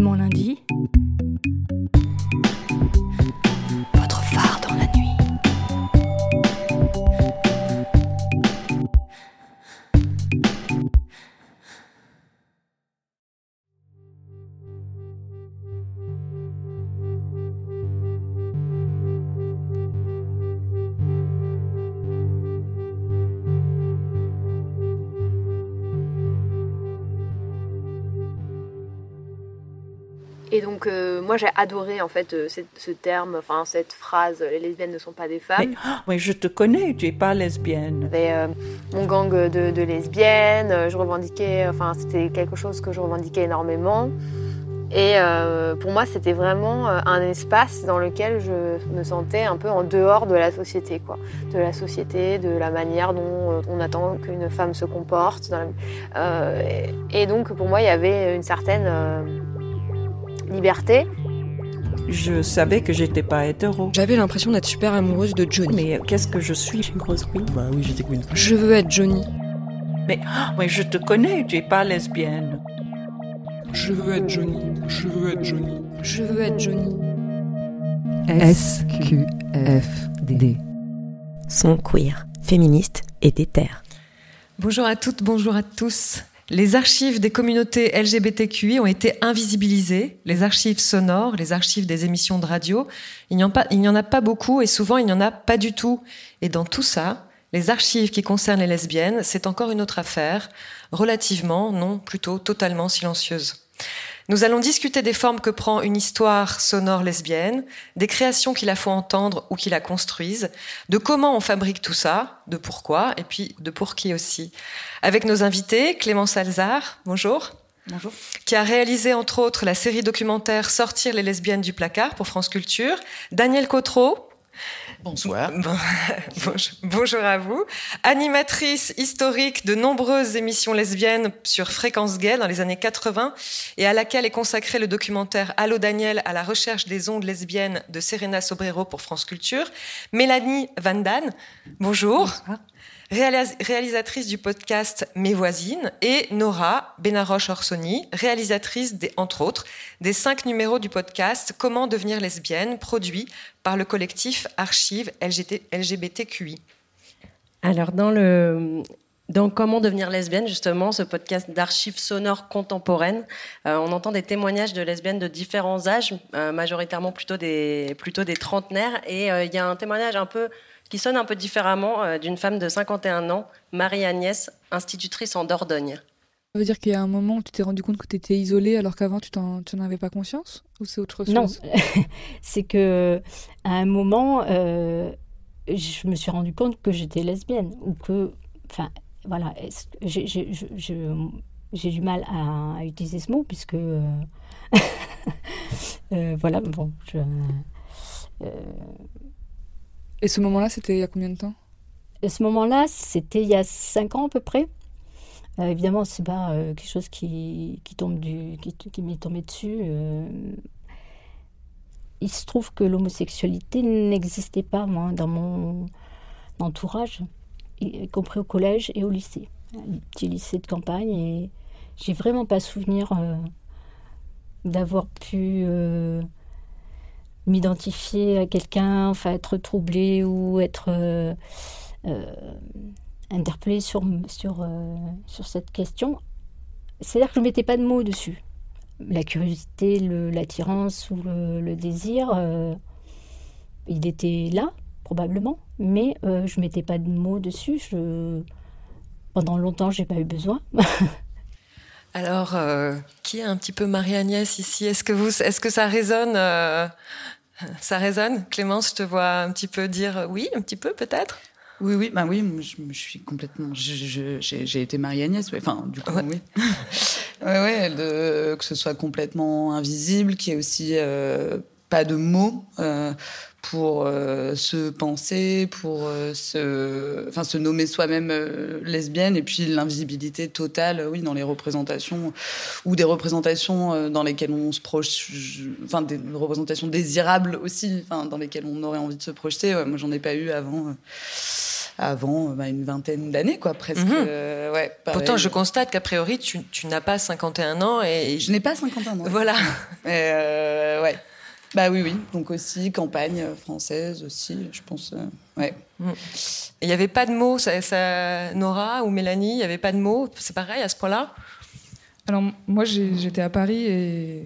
mon lundi. Moi, j'ai adoré en fait euh, cette- ce terme, enfin cette phrase les lesbiennes ne sont pas des femmes. Mais, mais je te connais, tu es pas lesbienne. J'avais euh, mon gang de, de lesbiennes, euh, je revendiquais, enfin, c'était quelque chose que je revendiquais énormément. Et euh, pour moi, c'était vraiment un espace dans lequel je me sentais un peu en dehors de la société, quoi. De la société, de la manière dont on attend qu'une femme se comporte. dans la- et, et donc, pour moi, il y avait une certaine liberté. Je savais que j'étais pas hétéro. J'avais l'impression d'être super amoureuse de Johnny. Mais qu'est-ce que je suis? Une grosse queen. Bah oui, j'étais queen. Je veux être Johnny. Mais, ah, mais je te connais, tu es pas lesbienne. Je veux être Johnny. Je veux être Johnny. Je veux être Johnny. SQFD. Son queer, féministe et déter. Bonjour à toutes, bonjour à tous. Les archives des communautés LGBTQI ont été invisibilisées, les archives sonores, les archives des émissions de radio. Il n'y en, a pas beaucoup et souvent il n'y en a pas du tout. Et dans tout ça, les archives qui concernent les lesbiennes, c'est encore une autre affaire, relativement, non, plutôt totalement silencieuse. Nous allons discuter des formes que prend une histoire sonore lesbienne, des créations qui la font entendre ou qui la construisent, de comment on fabrique tout ça, de pourquoi, et puis de pour qui aussi. Avec nos invités, Clémence Alzard, bonjour. Bonjour. Qui a réalisé entre autres la série documentaire Sortir les lesbiennes du placard pour France Culture. Daniel Cotreau. Bonsoir. Bon- bonjour, bonjour à vous. Animatrice historique de nombreuses émissions lesbiennes sur Fréquence Gay dans les années 80 et à laquelle est consacré le documentaire Allô Daniel à la recherche des ondes lesbiennes de Serena Sobrero pour France Culture. Mélanie Van Dan, bonjour. Réalis- réalisatrice du podcast Mes voisines, et Nora Benaroche-Orsoni, réalisatrice, des, entre autres, des cinq numéros du podcast Comment devenir lesbienne, produit par le collectif Archives LGBTQI. Alors. Dans Comment devenir lesbienne, justement, ce podcast d'archives sonores contemporaines, euh, on entend des témoignages de lesbiennes de différents âges, euh, majoritairement plutôt des, plutôt des trentenaires. Et euh, il y a un témoignage un peu qui sonne un peu différemment euh, d'une femme de 51 ans, Marie-Agnès, institutrice en Dordogne. Ça veut dire qu'il y a un moment où tu t'es rendu compte que tu étais isolée alors qu'avant tu n'en avais pas conscience? Ou c'est autre chose? Non, c'est que à un moment, euh, je me suis rendu compte que j'étais lesbienne ou que, enfin, voilà, j'ai du mal à, à utiliser ce mot puisque, euh, euh, voilà, bon, je, euh, Et ce moment-là, c'était il y a combien de temps? Ce moment-là, c'était il y a cinq ans à peu près. Euh, évidemment, c'est pas euh, quelque chose qui, qui tombe du, qui, m'est tombé dessus. euh. Il se trouve que l'homosexualité n'existait pas, dans mon entourage, y compris au collège et au lycée. Un petit lycée de campagne. Et j'ai vraiment pas souvenir euh, d'avoir pu m'identifier à quelqu'un, enfin être troublée ou être euh, euh, interpellée sur, sur, euh, sur cette question. C'est-à-dire que je ne mettais pas de mots dessus. La curiosité, l'attirance ou le, désir, il était là, probablement, mais je ne mettais pas de mots dessus. Pendant longtemps, j'ai pas eu besoin. Alors, euh, qui est un petit peu Marie-Agnès ici? Est-ce que, vous, est-ce que ça résonne euh, Ça résonne? Clémence, je te vois un petit peu dire oui, un petit peu peut-être? Oui, oui, bah oui, je, je suis complètement. J'ai été Marie-Agnès, ouais. enfin, du coup, Ouais. oui. ouais, ouais, de- que ce soit complètement invisible, qu'il y ait aussi euh, pas de mots pour euh, se penser, pour euh, se, enfin, se nommer soi-même euh, lesbienne, et puis l'invisibilité totale, oui, dans les représentations, ou des représentations dans lesquelles on se projette, enfin, des représentations désirables aussi, enfin, dans lesquelles on aurait envie de se projeter. Ouais, moi, j'en ai pas eu avant. avant bah, une vingtaine d'années, quoi, presque. Euh, ouais. Pourtant, je constate qu'a priori, tu, tu n'as pas 51 ans et... Je n'ai pas 51 ans. Voilà. Et, euh, ouais. Bah oui, oui. Donc aussi, campagne française aussi, je pense. euh, ouais. Mm. Il n'y avait pas de mots, ça, ça- Nora ou Mélanie, il n'y avait pas de mots? C'est pareil à ce point-là? Alors, moi, j'étais à Paris et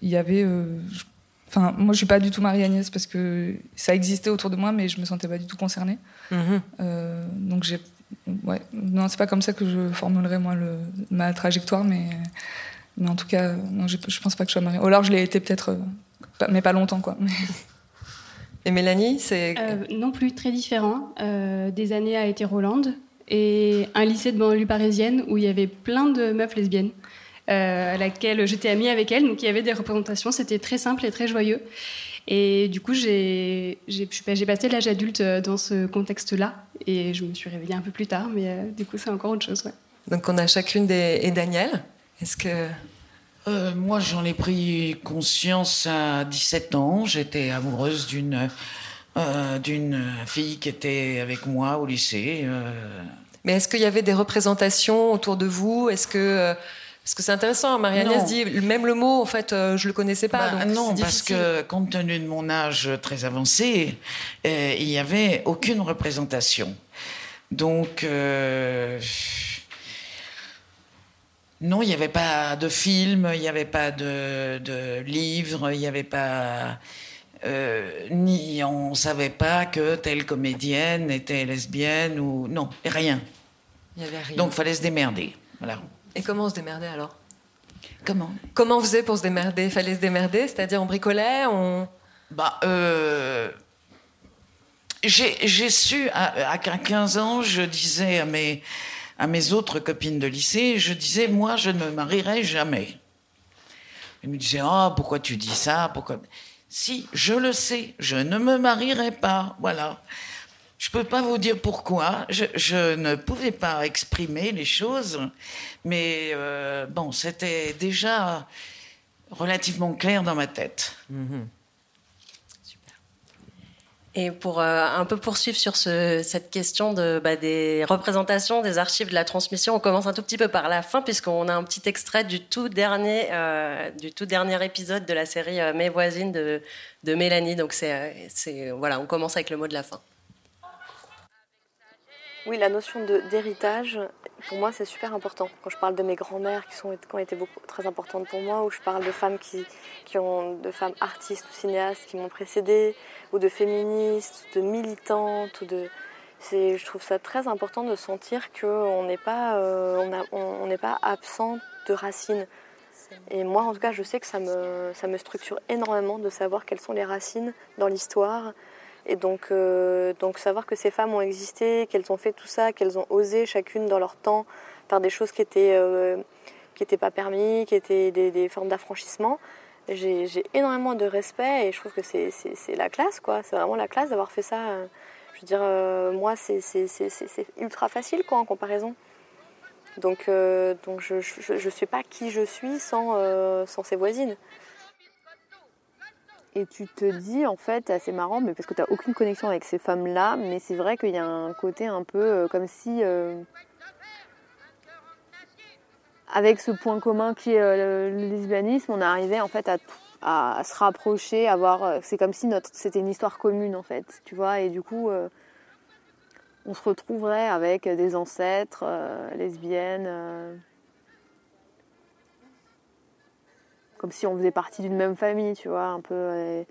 il y avait. euh, je- Enfin, moi, je suis pas du tout Marie-Agnès parce que ça existait autour de moi, mais je me sentais pas du tout concernée. Mhm. Euh, donc, j'ai. Ouais, non, c'est pas comme ça que je formulerais, moi, le, ma trajectoire, mais, mais en tout cas, non, j'ai- je pense pas que je sois Marie. Ou alors, je l'ai été peut-être, euh, mais pas longtemps, quoi. Et Mélanie, c'est. Euh, non plus, très différent. Euh, des années à été Roland et un lycée de banlieue parisienne où il y avait plein de meufs lesbiennes euh, à laquelle j'étais amie avec elles. Donc il y avait des représentations, c'était très simple et très joyeux. Et du coup, j'ai passé l'âge adulte dans ce contexte-là et je me suis réveillée un peu plus tard, mais euh, du coup, c'est encore autre chose. Ouais. Donc on a chacune des. Et Daniel Est-ce que. Euh, moi, j'en ai pris conscience à 17 ans. J'étais amoureuse d'une euh, d'une fille qui était avec moi au lycée. euh. Mais est-ce qu'il y avait des représentations autour de vous? Est-ce que. Parce que c'est intéressant, Marie-Agnès dit, même le mot, en fait, euh, je le connaissais pas. Bah, donc non, parce que compte tenu de mon âge très avancé, euh, il n'y avait aucune représentation. Donc, euh, non, il n'y avait pas de film, il n'y avait pas de, de livre, il n'y avait pas. euh, ni on ne savait pas que telle comédienne était lesbienne ou. Non, rien. Il y avait rien. Donc, il fallait se démerder. Voilà. Et comment on se démerdait alors? Comment? Comment on faisait pour se démerder? Fallait se démerder C'est-à-dire on bricolait on... Bah, euh, j'ai j'ai su, à, à 15 ans, je disais à mes, à mes autres copines de lycée, je disais, moi, je ne me marierai jamais. Elles me disaient, ah, pourquoi tu dis ça pourquoi... Si, je le sais, je ne me marierai pas. Voilà. Je ne peux pas vous dire pourquoi. Je, ne pouvais pas exprimer les choses, mais euh, bon, c'était déjà relativement clair dans ma tête. Et pour euh, un peu poursuivre sur ce- cette question de, bah, des représentations, des archives, de la transmission, on commence un tout petit peu par la fin, puisqu'on a un petit extrait du tout dernier, euh, du tout dernier épisode de la série euh, Mes voisines de, de Mélanie. Donc, c'est, c'est, voilà, on commence avec le mot de la fin. Oui, la notion d'héritage, pour moi, c'est super important. Quand je parle de mes grands-mères qui, sont, qui ont été beaucoup, très importantes pour moi, ou je parle de femmes qui, qui ont, de femmes artistes ou cinéastes qui m'ont précédée, ou de féministes, de militantes, ou de, je trouve ça très important de sentir qu'on n'est pas, euh, on a- on- on pas absent de racines. Et moi, en tout cas, je sais que ça me, ça me structure énormément de savoir quelles sont les racines dans l'histoire. Et donc, euh, donc savoir que ces femmes ont existé, qu'elles ont fait tout ça, qu'elles ont osé chacune dans leur temps faire des choses qui étaient, euh, qui étaient pas permis, qui étaient des, des formes d'affranchissement. J'ai énormément de respect et je trouve que c'est- la classe, quoi. C'est vraiment la classe d'avoir fait ça. Je veux dire, euh, moi, c'est ultra facile, quoi, en comparaison. Donc, donc je, je suis pas qui je suis sans, sans ces voisines. Et tu te dis, en fait, c'est marrant, mais parce que tu n'as aucune connexion avec ces femmes-là, mais c'est vrai qu'il y a un côté un peu euh, comme si, euh, avec ce point commun qui est euh, le, le lesbianisme, on arrivait en fait à, se rapprocher, à voir. c'est comme si notre, c'était une histoire commune, en fait, tu vois, et du coup, on se retrouverait avec des ancêtres lesbiennes. euh, comme si on faisait partie d'une même famille, tu vois, un peu. euh,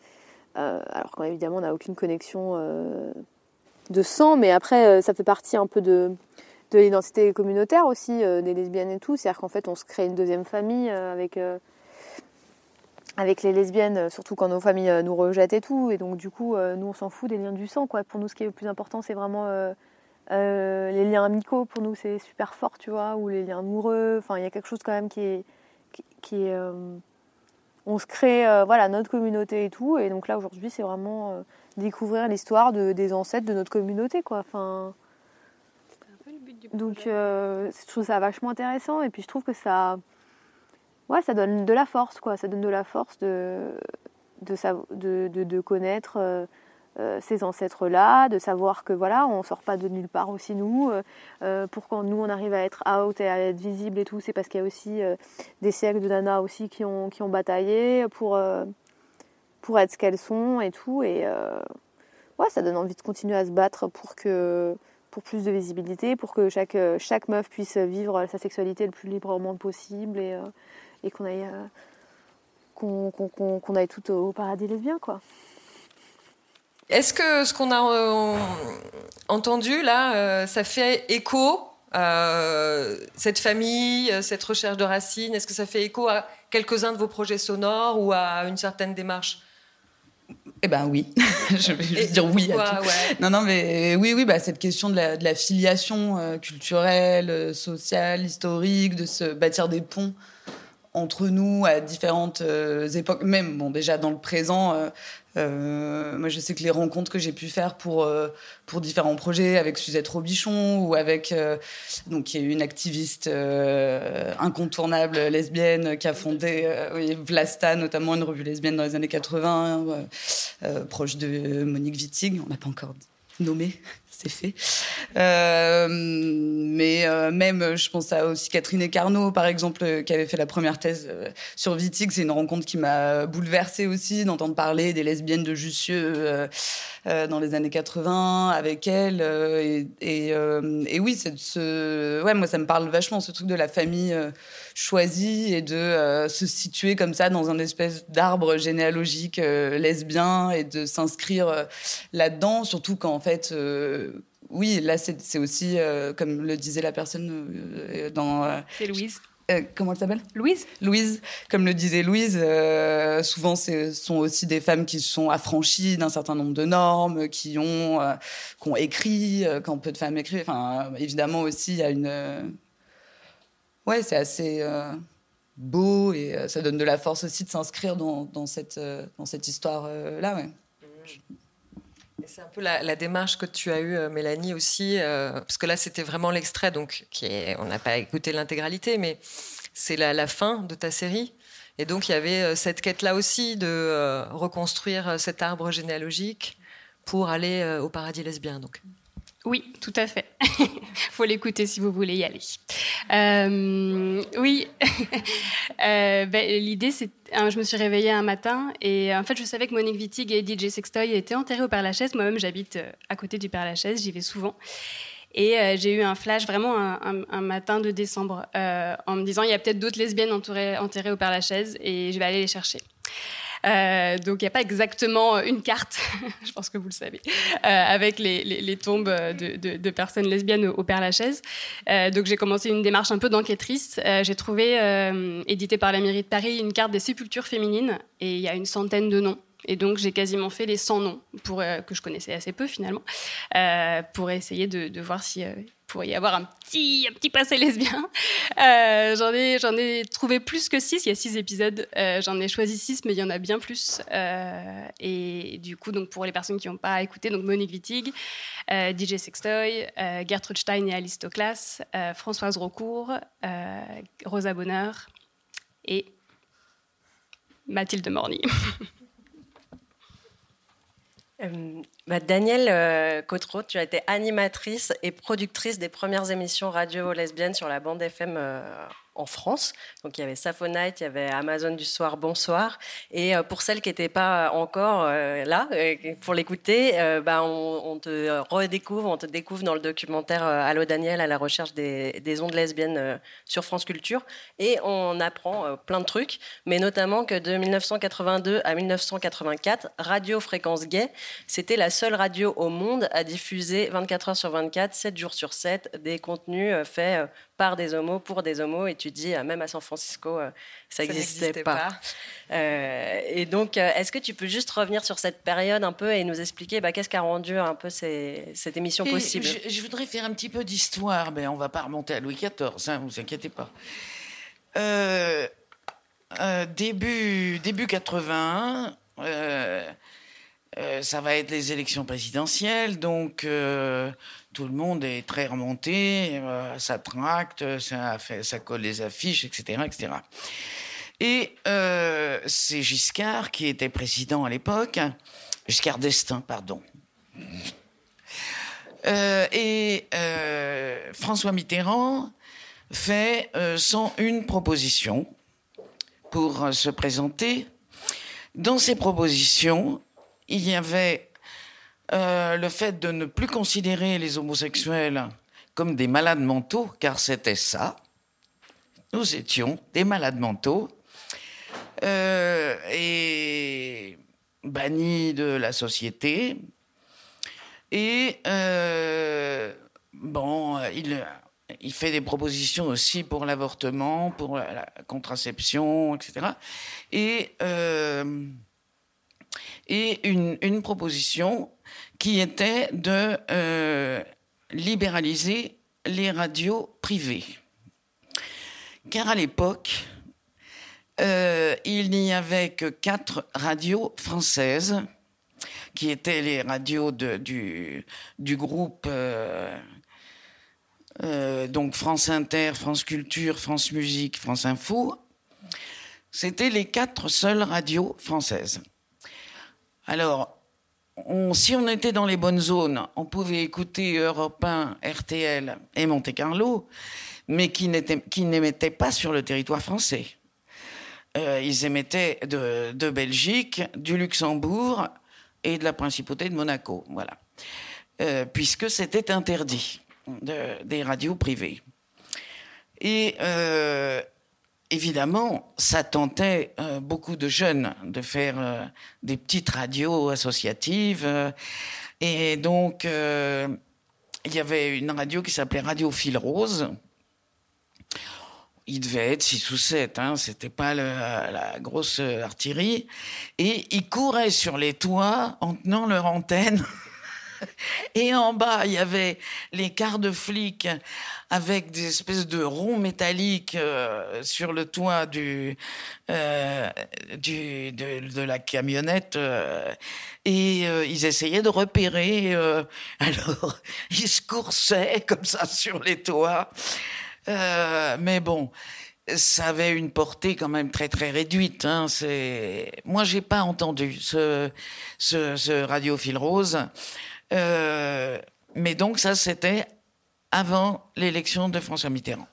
alors quand évidemment on n'a aucune connexion euh, de sang, mais après euh, ça fait partie un peu de, de l'identité communautaire aussi des lesbiennes et tout. C'est-à-dire qu'en fait on se crée une deuxième famille avec avec les lesbiennes, surtout quand nos familles nous rejettent et tout. Et donc du coup nous on s'en fout des liens du sang, quoi. Pour nous ce qui est le plus important c'est vraiment les liens amicaux. Pour nous c'est super fort, tu vois, ou les liens amoureux. Enfin il y a quelque chose quand même qui est on se crée euh, voilà notre communauté et tout. Et donc là aujourd'hui c'est vraiment euh, découvrir l'histoire de, des ancêtres de notre communauté quoi. Enfin donc euh, je trouve ça vachement intéressant. Et puis je trouve que ça ouais ça donne de la force quoi. Ça donne de la force de de, de, de, connaître ces ancêtres-là, de savoir que voilà, on sort pas de nulle part aussi nous. pour quand nous on arrive à être out et à être visible et tout, c'est parce qu'il y a aussi des siècles de nanas aussi qui ont, qui ont bataillé pour, pour être ce qu'elles sont et tout. Et ouais, ça donne envie de continuer à se battre pour que pour plus de visibilité, pour que chaque, chaque meuf puisse vivre sa sexualité le plus librement possible et, et qu'on aille qu'on aille tout au paradis lesbien, quoi. Est-ce que ce qu'on a euh, entendu là, euh, ça fait écho euh, cette famille, cette recherche de racines? Est-ce que ça fait écho à quelques-uns de vos projets sonores ou à une certaine démarche? Eh ben oui, je vais juste dire oui à tout. Non, non, mais oui, oui, bah, cette question de la, de la filiation culturelle, sociale, historique, de se bâtir des ponts entre nous à différentes euh, époques, même bon déjà dans le présent. Euh, euh, moi, je sais que les rencontres que j'ai pu faire pour pour différents projets avec Suzette Robichon ou avec donc qui est une activiste incontournable lesbienne qui a fondé Vlasta, notamment une revue lesbienne dans les années 80, proche de Monique Wittig. On n'a pas encore nommé c'est fait. Euh, mais euh, même, je pense à aussi Catherine Carnot, par exemple, euh, qui avait fait la première thèse sur Wittig. C'est une rencontre qui m'a bouleversée aussi d'entendre parler des lesbiennes de Jussieu dans les années 80 avec elle. et, et, oui, c'est ce, ouais, moi ça me parle vachement ce truc de la famille choisie et de se situer comme ça dans un espèce d'arbre généalogique lesbien et de s'inscrire là-dedans, surtout quand en fait oui, là, c'est aussi, euh, comme le disait la personne euh, dans. Euh, c'est Louise. comment elle s'appelle? Louise. Louise, comme le disait Louise, souvent ce sont aussi des femmes qui sont affranchies d'un certain nombre de normes, qui ont, qui ont écrit, quand peu de femmes écrivent. Enfin, évidemment aussi, il y a une. Ouais, c'est assez beau et ça donne de la force aussi de s'inscrire dans, dans, cette, dans cette histoire-là. Ouais. Mmh. C'est un peu la, démarche que tu as eue, euh, Mélanie, aussi, euh, parce que là, c'était vraiment l'extrait, donc on n'a pas écouté l'intégralité, mais c'est la, fin de ta série. Et donc, il y avait euh, cette quête-là aussi de reconstruire cet arbre généalogique pour aller au paradis lesbien. Donc. Oui, tout à fait. faut l'écouter si vous voulez y aller. Euh, oui, euh, ben, l'idée, c'est, hein, je me suis réveillée un matin et en fait, je savais que Monique Wittig et DJ Sextoy étaient enterrés au Père Lachaise. Moi-même, j'habite euh, à côté du Père Lachaise, j'y vais souvent. Et j'ai eu un flash vraiment un, matin de décembre en me disant il y a peut-être d'autres lesbiennes enterrées au Père Lachaise et je vais aller les chercher. Euh, donc il n'y a pas exactement une carte, je pense que vous le savez, euh, avec les, tombes de, personnes lesbiennes au, Père Lachaise. Euh, donc j'ai commencé une démarche un peu d'enquêtrice. j'ai trouvé, édité par la mairie de Paris, une carte des sépultures féminines et il y a une centaine de noms. Et donc j'ai quasiment fait les 100 noms pour, que je connaissais assez peu finalement, pour essayer de, voir si pourrait y avoir un petit, un petit passé lesbien. Euh, j'en ai, ai trouvé plus que six. Il y a six épisodes. Euh, j'en ai choisi six, mais il y en a bien plus. Euh, et du coup, donc pour les personnes qui n'ont pas écouté, donc Monique Wittig, DJ Sextoy, Gertrude Stein et Alice Toklas, Françoise Rocourt, Rosa Bonheur et Mathilde Morny. Euh, bah, Danielle euh, tu as été animatrice et productrice des premières émissions radio lesbiennes sur la bande FM euh, en France. Donc il y avait Saphonite, il y avait Amazon du soir, bonsoir. Et euh, pour celles qui n'étaient pas encore euh, là, euh, pour l'écouter, bah, on, te redécouvre, on te découvre dans le documentaire Allo Daniel à la recherche des, ondes lesbiennes sur France Culture. Et on apprend plein de trucs, mais notamment que de 1982 à 1984, Radio Fréquence Gay, c'était la seule radio au monde à diffuser 24 heures sur 24, 7 jours sur 7, des contenus faits par des homos, pour des homos, et tu dis, euh, même à San Francisco, euh, ça n'existait pas. Euh, et donc, est-ce que tu peux juste revenir sur cette période un peu et nous expliquer bah, qu'est-ce qui a rendu un peu cette émission possible? je, voudrais faire un petit peu d'histoire, mais on va pas remonter à Louis XIV, hein, vous inquiétez pas. début, début 81, ça va être les élections présidentielles, donc tout le monde est très remonté, euh, ça tracte, ça, colle les affiches, etc. etc. Et euh, c'est Giscard, qui était président à l'époque, Giscard d'Estaing, pardon. Euh, et euh, François Mitterrand fait euh, 101 propositions pour euh, se présenter. Dans ces propositions, il y avait euh, le fait de ne plus considérer les homosexuels comme des malades mentaux, car c'était ça. Nous étions des malades mentaux euh, et bannis de la société. Et euh, bon, il, fait des propositions aussi pour l'avortement, pour la, la contraception, etc. Et, et une, proposition qui était de euh, libéraliser les radios privées. Car à l'époque, euh, il n'y avait que quatre radios françaises qui étaient les radios du, groupe euh, donc France Inter, France Culture, France Musique, France Info. C'était les quatre seules radios françaises. Alors, si on était dans les bonnes zones, on pouvait écouter Europe 1, RTL et Monte Carlo, mais qui n'émettaient pas sur le territoire français. Euh, ils émettaient de, de, Belgique, du Luxembourg et de la principauté de Monaco, voilà. Euh, puisque c'était interdit de, des radios privées. Et euh, évidemment, ça tentait euh, beaucoup de jeunes de faire euh, des petites radios associatives. euh, et donc, il y avait une radio qui s'appelait Radio Fil Rose. Il devait être 6 ou 7, hein, c'était pas la grosse artillerie. Et ils couraient sur les toits en tenant leur antenne. Et en bas, il y avait les quarts de flics avec des espèces de ronds métalliques euh, sur le toit euh, de, la camionnette. Euh, et ils essayaient de repérer. alors, ils se coursaient comme ça sur les toits. Mais bon, ça avait une portée quand même très très réduite. Hein. C'est moi j'ai pas entendu ce ce, rose, euh, mais donc ça c'était avant l'élection de François Mitterrand.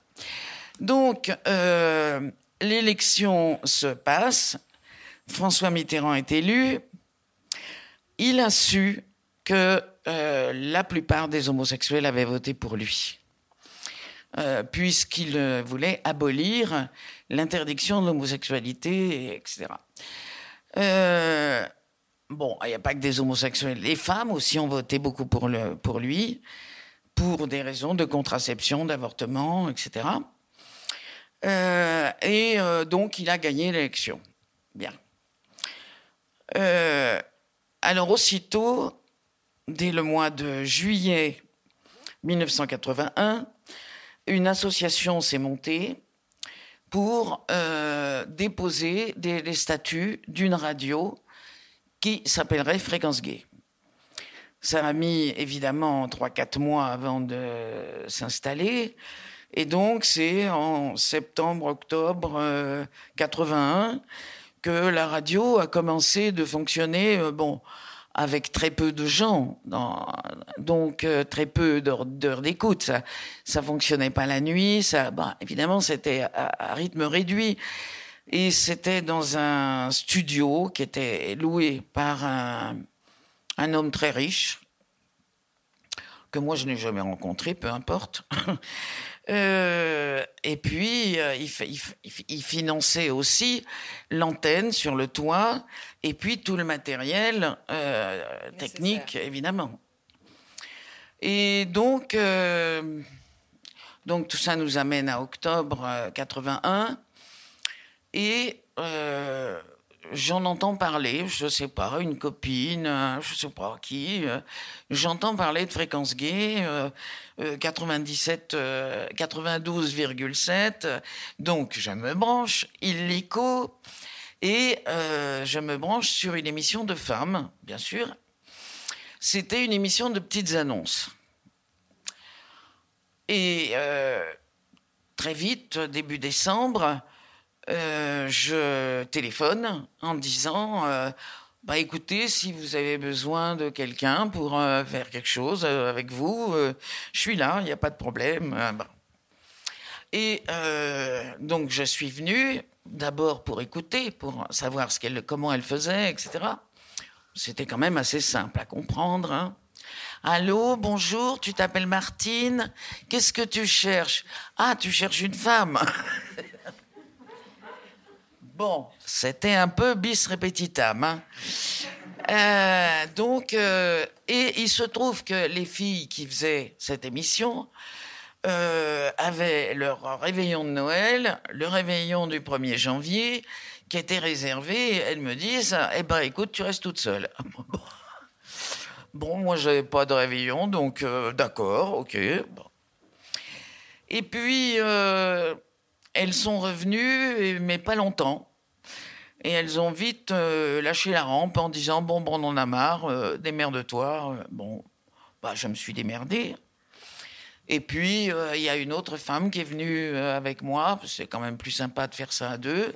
Donc euh, l'élection se passe, François Mitterrand est élu, il a su que euh, la plupart des homosexuels avaient voté pour lui. Puisqu'il voulait abolir l'interdiction de l'homosexualité, etc. Euh, bon, il n'y a pas que des homosexuels. Les femmes aussi ont voté beaucoup pour, lui, pour des raisons de contraception, d'avortement, etc. Euh, et donc, il a gagné l'élection. Bien. alors, aussitôt, dès le mois de juillet 1981, une association s'est montée pour euh, déposer les statuts d'une radio qui s'appellerait Fréquence Gay. Ça a mis évidemment 3-4 mois avant de s'installer. Et donc, c'est en septembre-octobre euh, 81 que la radio a commencé de fonctionner, euh, bon, avec très peu de gens, donc euh, très peu d'heures d'écoute. Ça, ça fonctionnait pas la nuit. Ça, bah, évidemment, c'était à, rythme réduit. Et c'était dans un studio qui était loué par un, un homme très riche que moi je n'ai jamais rencontré, peu importe. Euh, et puis, euh, il, il, il, finançait aussi l'antenne sur le toit et puis tout le matériel euh, technique, évidemment. Et donc, donc, tout ça nous amène à octobre 81. Et j'en entends parler, je sais pas, une copine, je sais pas qui, j'entends parler de fréquence gay, euh, 97, euh, 92,7, donc je me branche, illico, et euh, je me branche sur une émission de femmes, bien sûr. C'était une émission de petites annonces. Et euh, très vite, début décembre, euh, je téléphone en disant euh, bah écoutez, si vous avez besoin de quelqu'un pour euh, faire quelque chose avec vous, je suis là, il n'y a pas de problème. Bon. Et donc je suis venue d'abord pour écouter, pour savoir comment elle faisait, etc. C'était quand même assez simple à comprendre. hein. Allô, bonjour, tu t'appelles Martine. Qu'est-ce que tu cherches? Ah, tu cherches une femme. bon, c'était un peu bis repetitam. hein. Euh, donc, euh, et il se trouve que les filles qui faisaient cette émission euh, avaient leur réveillon de Noël, le réveillon du 1er janvier, qui était réservé. Elles me disent Eh ben, écoute, tu restes toute seule. Bon. Moi, j'avais pas de réveillon, donc d'accord, ok. Et puis, elles sont revenues, mais pas longtemps. Et elles ont vite euh, lâché la rampe en disant Bon, bon, on en a marre, euh, démerde-toi. Euh, Bon, bah, je me suis démerdée. Et puis, il y a une autre femme qui est venue avec moi. C'est quand même plus sympa de faire ça à deux.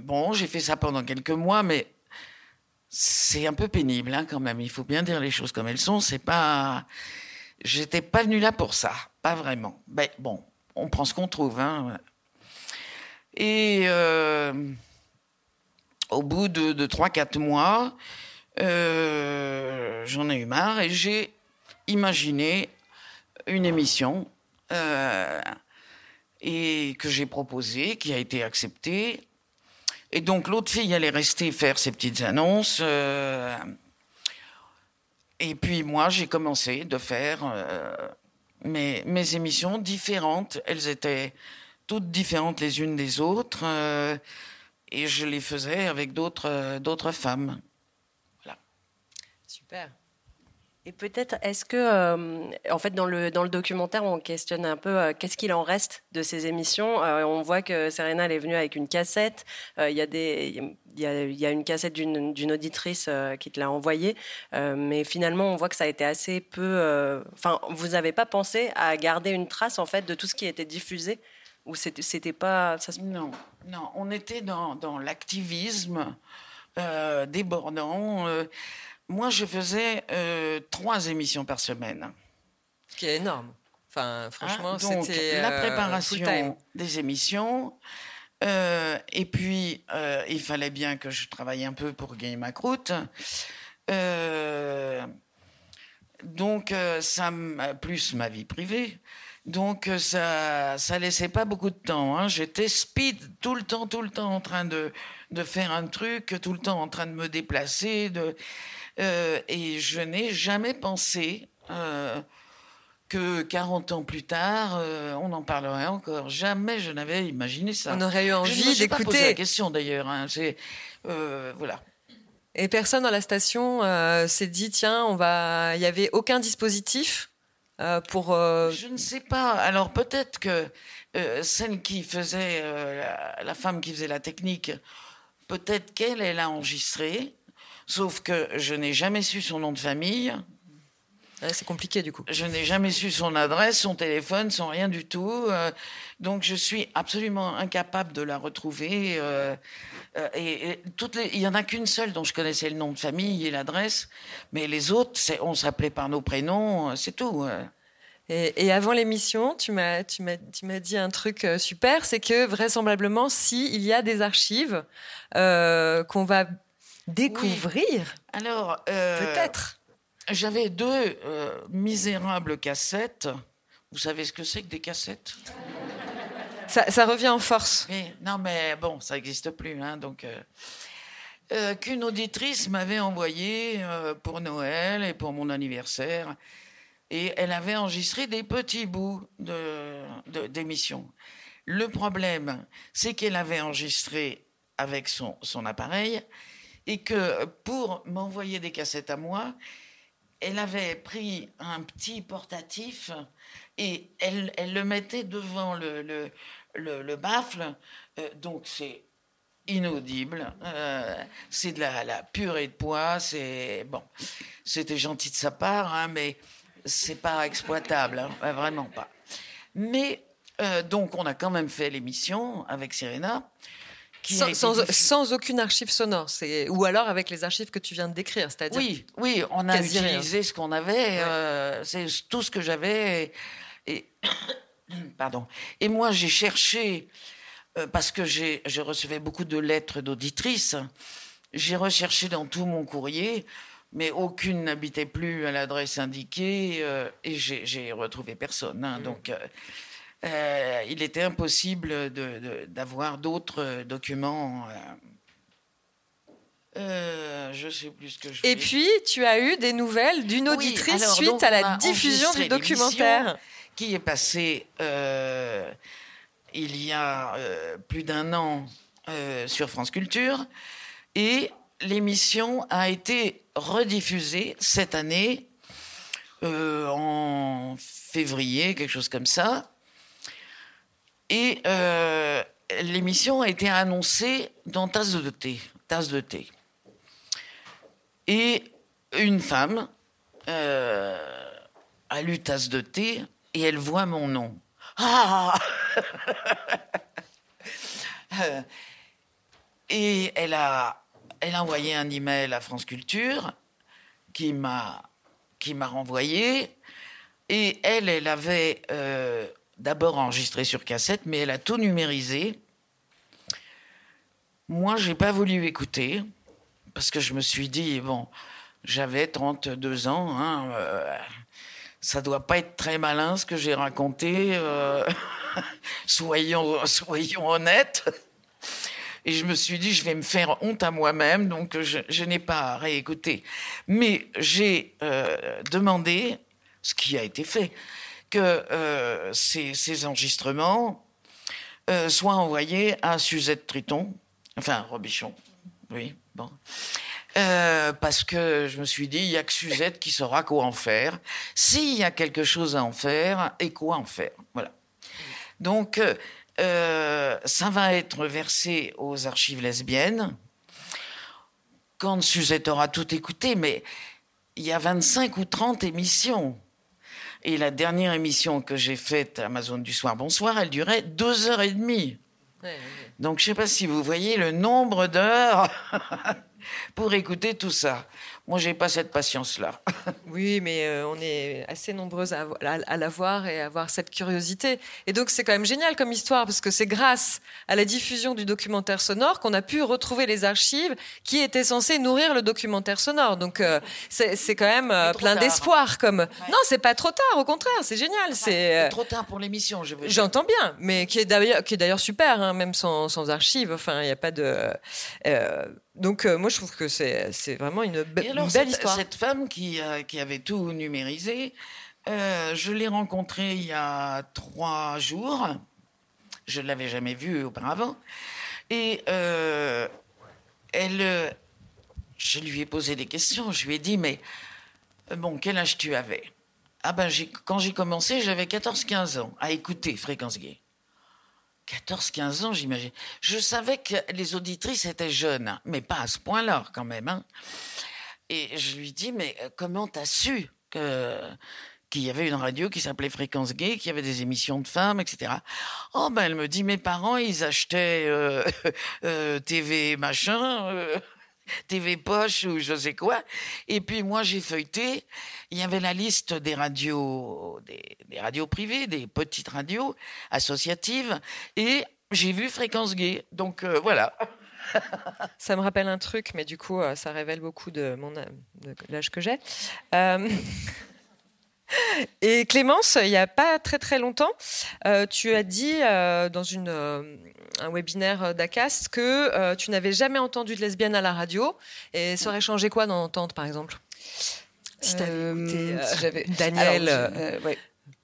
Bon, j'ai fait ça pendant quelques mois, mais c'est un peu pénible hein, quand même. Il faut bien dire les choses comme elles sont. C'est pas. J'étais pas venu là pour ça, pas vraiment. Ben, bon, on prend ce qu'on trouve. Hein. Et euh, au bout de, de 3-4 mois, euh, j'en ai eu marre et j'ai imaginé une émission euh, et que j'ai proposée, qui a été acceptée. Et donc l'autre fille allait rester faire ses petites annonces. et puis moi, j'ai commencé de faire mes, mes émissions différentes. Elles étaient toutes différentes les unes des autres. euh, et je les faisais avec d'autres euh, d'autres femmes. Super. Et peut-être, est-ce que, euh, en fait, dans le, dans le documentaire, on questionne un peu qu'est-ce qu'il en reste de ces émissions? On voit que Serena, elle est venue avec une cassette. Il y, a y, a, y a une cassette d'une auditrice qui te l'a envoyée. Mais finalement, on voit que ça a été assez peu. Enfin, vous n'avez pas pensé à garder une trace, en fait, de tout ce qui était diffusé Ou c'était pas. Ça... se- Non, non, on était dans, dans l'activisme euh, débordant. euh. moi, je faisais euh, trois émissions par semaine. Ce qui est énorme. Enfin, franchement, Hein, donc, c'était. la préparation des émissions. euh, et puis, euh, il fallait bien que je travaille un peu pour gagner ma croûte. Euh, donc, euh, ça, plus ma vie privée. Donc, euh, ça, ça laissait pas beaucoup de temps. hein. J'étais speed tout le temps, tout le temps en train de, de faire un truc, tout le temps en train de me déplacer. De, euh, et je n'ai jamais pensé euh, que 40 ans plus tard, euh, on en parlerait encore. Jamais je n'avais imaginé ça. On aurait eu Je ne envie me suis pas posé d'écouter. la question d'ailleurs. hein. Voilà. Et personne dans la station s'est dit tiens, on va. Il y avait aucun dispositif euh, pour. euh, Je ne sais pas. Alors peut-être que euh, celle qui faisait la, la femme qui faisait la technique, peut-être qu'elle elle a enregistré. Sauf que je n'ai jamais su son nom de famille. C'est compliqué du coup. Je n'ai jamais su son adresse, son téléphone, son rien du tout. Euh, donc je suis absolument incapable de la retrouver. euh, euh, et, et toutes les, il y en a qu'une seule dont je connaissais le nom de famille et l'adresse, mais les autres, on s'appelait par nos prénoms, c'est tout. Et, et avant l'émission, tu m'as, tu m'as, tu m'as dit un truc super, c'est que vraisemblablement, si il y a des archives qu'on va découvrir, Alors, peut-être. J'avais deux euh, misérables cassettes. Vous savez ce que c'est que des cassettes? Ça, ça revient en force. Oui, non, mais bon, ça n'existe plus, hein, donc. euh, euh, qu'une auditrice m'avait envoyé pour Noël et pour mon anniversaire. Et elle avait enregistré des petits bouts de, de- d'émissions. Le problème, c'est qu'elle avait enregistré avec son, son appareil et que pour m'envoyer des cassettes à moi, elle avait pris un petit portatif et elle, le mettait devant le, le, le, le baffle. Euh, donc c'est inaudible. Euh, c'est de la, purée de poids. C'est bon, c'était gentil de sa part, hein, mais c'est pas exploitable, hein, vraiment pas. Mais euh, donc on a quand même fait l'émission avec Serena. Sans, aucune archive sonore, c'est ou alors avec les archives que tu viens de décrire, c'est-à-dire Oui, oui, on a rien. utilisé ce qu'on avait, euh, c'est tout ce que j'avais. Et, pardon. Et moi, j'ai cherché euh, parce que j'ai, je recevais beaucoup de lettres d'auditrices. J'ai recherché dans tout mon courrier, mais aucune n'habitait plus à l'adresse indiquée, euh, et j'ai, retrouvé personne. hein. donc. Euh, il était impossible d'avoir d'autres euh, documents. euh, euh, je sais plus ce que je Et voulais puis, tu as eu des nouvelles d'une oui, auditrice alors, suite à la diffusion du documentaire. Qui est passé euh, il y a euh, plus d'un an sur France Culture. Et l'émission a été rediffusée cette année, en février, quelque chose comme ça. Et euh, l'émission a été annoncée dans Tasse de thé. Tasse de thé. Et une femme euh, a lu Tasse de thé et elle voit mon nom. Ah Et elle a, elle a envoyé un email à France Culture qui m'a qui m'a renvoyé. Et elle, elle avait euh, d'abord enregistré sur cassette, mais elle a tout numérisé. Moi, j'ai pas voulu écouter parce que je me suis dit bon, j'avais 32 ans, hein, euh, ça doit pas être très malin ce que j'ai raconté. euh, soyons soyons honnêtes. Et je me suis dit, je vais me faire honte à moi-même, donc je, je n'ai pas réécouté. Mais j'ai euh, demandé, ce qui a été fait, que euh, ces, enregistrements euh, soient envoyés à Suzette Triton, enfin Robichon, oui, bon. Euh, parce que je me suis dit, il y a que Suzette qui saura quoi en faire. S'il y a quelque chose à en faire, et quoi en faire. Voilà. Donc, ça va être versé aux archives lesbiennes quand Suzette aura tout écouté, mais il y a 25 ou 30 émissions. Et la dernière émission que j'ai faite à Amazon du soir, bonsoir, elle durait deux heures et demie. Donc je ne sais pas si vous voyez le nombre d'heures pour écouter tout ça. Moi, j'ai pas cette patience-là. Oui, mais euh, on est assez nombreuses à, à, à la voir et à avoir cette curiosité. Et donc, c'est quand même génial comme histoire, parce que c'est grâce à la diffusion du documentaire sonore qu'on a pu retrouver les archives qui étaient censées nourrir le documentaire sonore. Donc, euh, c'est quand même euh, plein tard. d'espoir. Comme non, c'est pas trop tard. Au contraire, c'est génial. C'est euh, Trop tard pour l'émission, je veux dire. J'entends bien, mais qui est d'ailleurs qui est d'ailleurs super, hein, même sans, sans archives. Enfin, il n'y a pas de. Donc, euh, moi, je trouve que c'est vraiment une, be- Et alors, une belle cette, histoire. cette femme qui, euh, qui avait tout numérisé, euh, je l'ai rencontrée il y a trois jours. Je ne l'avais jamais vue auparavant. Et elle, je lui ai posé des questions. Je lui ai dit, mais bon, quel âge tu avais? Ah ben, j'ai- quand j'ai commencé, j'avais 14-15 ans à écouter Fréquence Gay. 14-15 ans, j'imagine. Je savais que les auditrices étaient jeunes, mais pas à ce point-là, quand même. hein. Et je lui dis, mais euh, comment t'as su que qu'il y avait une radio qui s'appelait Fréquence Gay, qu'il y avait des émissions de femmes, etc. Oh ben elle me dit, mes parents, ils achetaient euh, euh, TV machin, TV poche ou je sais quoi. Et puis moi j'ai feuilleté, il y avait la liste des radios, des, radios privées, des petites radios associatives, et j'ai vu Fréquence Gay. Donc euh, voilà. Ça me rappelle un truc, mais du coup, euh, ça révèle beaucoup de mon âme- de l'âge que j'ai. Euh, Et Clémence, il n'y a pas très très longtemps, euh, tu as dit euh, dans une, euh, un webinaire d'ACAST que tu n'avais jamais entendu de lesbienne à la radio. Et ça aurait changé quoi d'en entendre, par exemple? Si t'avais écouté, Daniel. Ouais.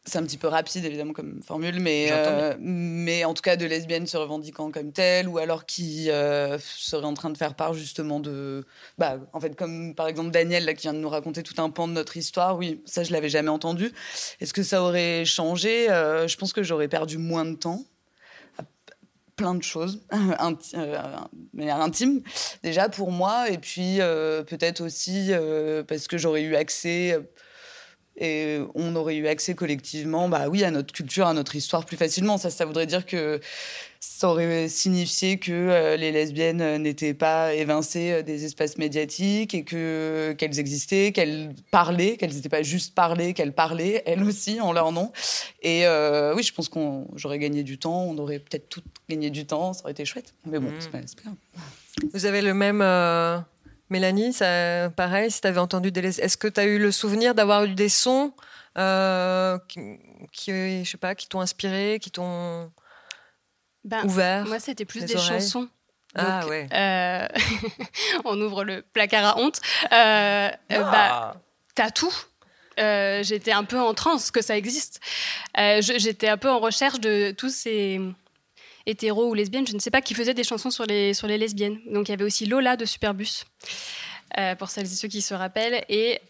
C'est un petit peu rapide, évidemment, comme formule, mais, euh, mais en tout cas de lesbiennes se revendiquant comme telles, ou alors qui euh, seraient en train de faire part justement de. Bah, en fait, comme par exemple Daniel, là, qui vient de nous raconter tout un pan de notre histoire, oui, ça, je l'avais jamais entendu. Est-ce que ça aurait changé? Euh, Je pense que j'aurais perdu moins de temps à plein de choses, inti- euh, de manière intime, déjà pour moi, et puis peut-être aussi parce que j'aurais eu accès et on aurait eu accès collectivement, bah oui, à notre culture, à notre histoire plus facilement. Ça, ça voudrait dire que ça aurait signifié que euh, les lesbiennes euh, n'étaient pas évincées euh, des espaces médiatiques et que qu'elles existaient, qu'elles parlaient, qu'elles n'étaient pas juste parlées, qu'elles parlaient elles aussi en leur nom. Et oui, je pense qu'on j'aurais gagné du temps, on aurait peut-être toutes gagné du temps, ça aurait été chouette. Mais bon, c'est pas, c'est pas grave. Vous avez le même. euh, Mélanie, ça, pareil, si tu avais entendu des. Est-ce que tu as eu le souvenir d'avoir eu des sons euh, qui, qui, je sais pas, qui t'ont inspiré, qui t'ont Ben, ouvert Moi, c'était plus des oreilles? chansons. Ah ouais. euh, on ouvre le placard à honte. Euh, euh, bah, t'as tout. Euh, j'étais un peu en transe que ça existe. Euh, j'étais un peu en recherche de tous ces hétéros ou lesbiennes, je ne sais pas, qui faisaient des chansons sur les, sur les lesbiennes. Donc il y avait aussi Lola de Superbus, euh, pour celles et ceux qui se rappellent. Et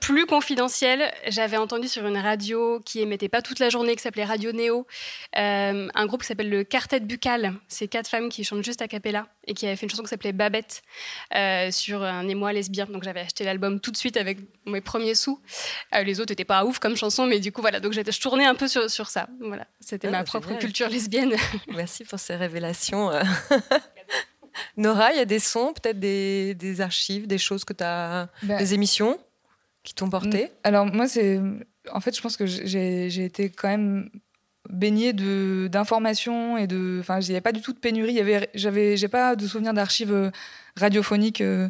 plus confidentiel, j'avais entendu sur une radio qui émettait pas toute la journée, qui s'appelait Radio Néo, euh, un groupe qui s'appelle le Quartet Buccal. C'est quatre femmes qui chantent juste a cappella et qui avaient fait une chanson qui s'appelait Babette euh, sur un émoi lesbien. Donc j'avais acheté l'album tout de suite avec mes premiers sous. Euh, les autres n'étaient pas ouf comme chanson, mais du coup voilà. Donc j'étais- je tournais un peu sur, sur ça. Voilà, c'était Ah, ma propre génial. culture lesbienne. Merci pour ces révélations. Nora, il y a des sons, peut-être des, des archives, des choses que tu as. Ben, des émissions? Qui t'ont porté Alors moi, c'est en fait, je pense que j'ai j'ai été quand même baignée de d'informations et de, enfin, il n'y avait pas du tout de pénurie. Il y avait, j'avais, j'ai pas de souvenir d'archives euh, radiophoniques, euh,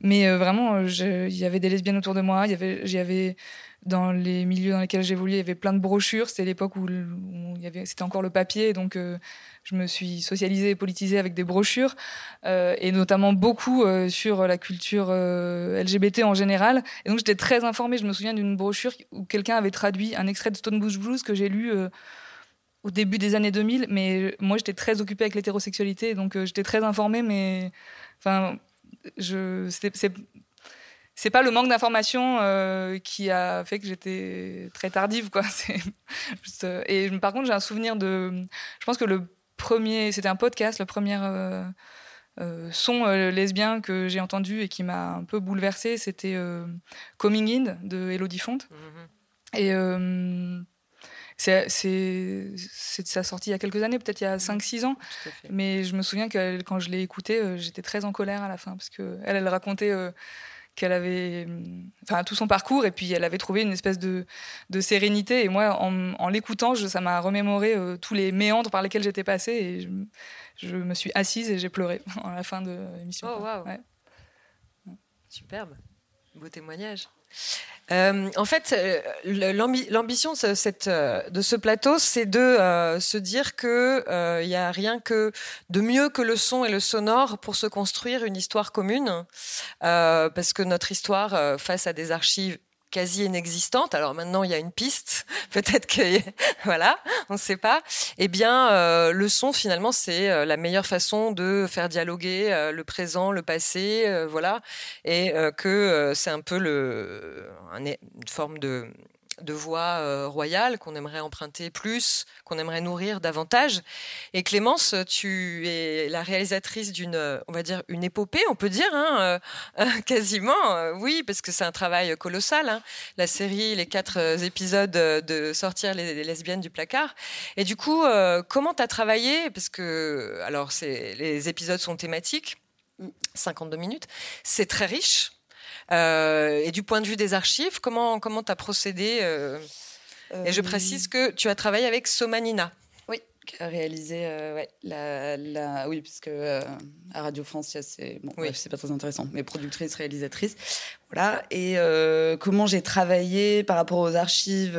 mais euh, vraiment, il y avait des lesbiennes autour de moi. Il y avait, j'y avais dans les milieux dans lesquels j'évoluais, il y avait plein de brochures. C'était l'époque où, où il y avait, c'était encore le papier, donc euh, je me suis socialisée et politisée avec des brochures, euh, et notamment beaucoup euh, sur la culture euh, LGBT en général. Et donc j'étais très informée. Je me souviens d'une brochure où quelqu'un avait traduit un extrait de Stone Bush Blues que j'ai lu au début des années 2000. Mais moi, j'étais très occupée avec l'hétérosexualité, donc j'étais très informée. Mais enfin, c'est pas le manque d'information euh, qui a fait que j'étais très tardive, quoi. Et par contre, j'ai un souvenir de. Je pense que le premier, c'était un podcast, le premier euh, euh, son euh, lesbien que j'ai entendu et qui m'a un peu bouleversée, c'était Coming In de Elodie Fonte. Et euh, c'est, c'est, c'est sa sortie il y a quelques années, peut-être il y a 5-6 ans. Mais je me souviens que quand je l'ai écouté, euh, j'étais très en colère à la fin parce que elle, racontait qu'elle avait, hum, enfin, tout son parcours et puis elle avait trouvé une espèce de, de sérénité. Et moi, en, en l'écoutant, ça m'a remémoré euh, tous les méandres par lesquels j'étais passée et je, je me suis assise et j'ai pleuré à la fin de l'émission. Oh. Ouais. Superbe. Beau témoignage. Euh, en fait, euh, l'ambition de ce, cette, euh, de ce plateau, c'est de euh, se dire que euh, il y a rien de mieux que le son et le sonore pour se construire une histoire commune, Euh, parce que notre histoire euh, face à des archives quasi inexistantes. Alors maintenant, il y a une piste. Peut-être que voilà, on ne sait pas. Eh bien, euh, le son finalement, c'est euh, la meilleure façon de faire dialoguer euh, le présent, le passé, voilà, et que c'est un peu le un- une forme de de voix euh, royale qu'on aimerait emprunter plus, qu'on aimerait nourrir davantage. Et Clémence, tu es la réalisatrice d'une, euh, on va dire, une épopée, on peut dire, hein, euh, euh, quasiment, oui, parce que c'est un travail colossal. hein. La série, les quatre épisodes de sortir les, les lesbiennes du placard. Et du coup, comment tu as travaillé? Parce que, alors, les épisodes sont thématiques, 52 minutes, c'est très riche. Euh, et du point de vue des archives, comment comment t'as procédé euh, Et je précise que tu as travaillé avec Somanina. Qui a réalisé euh, ouais, la, la- oui parce que euh, à Radio France il y a ces bon c'est pas très intéressant mais productrice réalisatrice voilà. Et euh, comment j'ai travaillé par rapport aux archives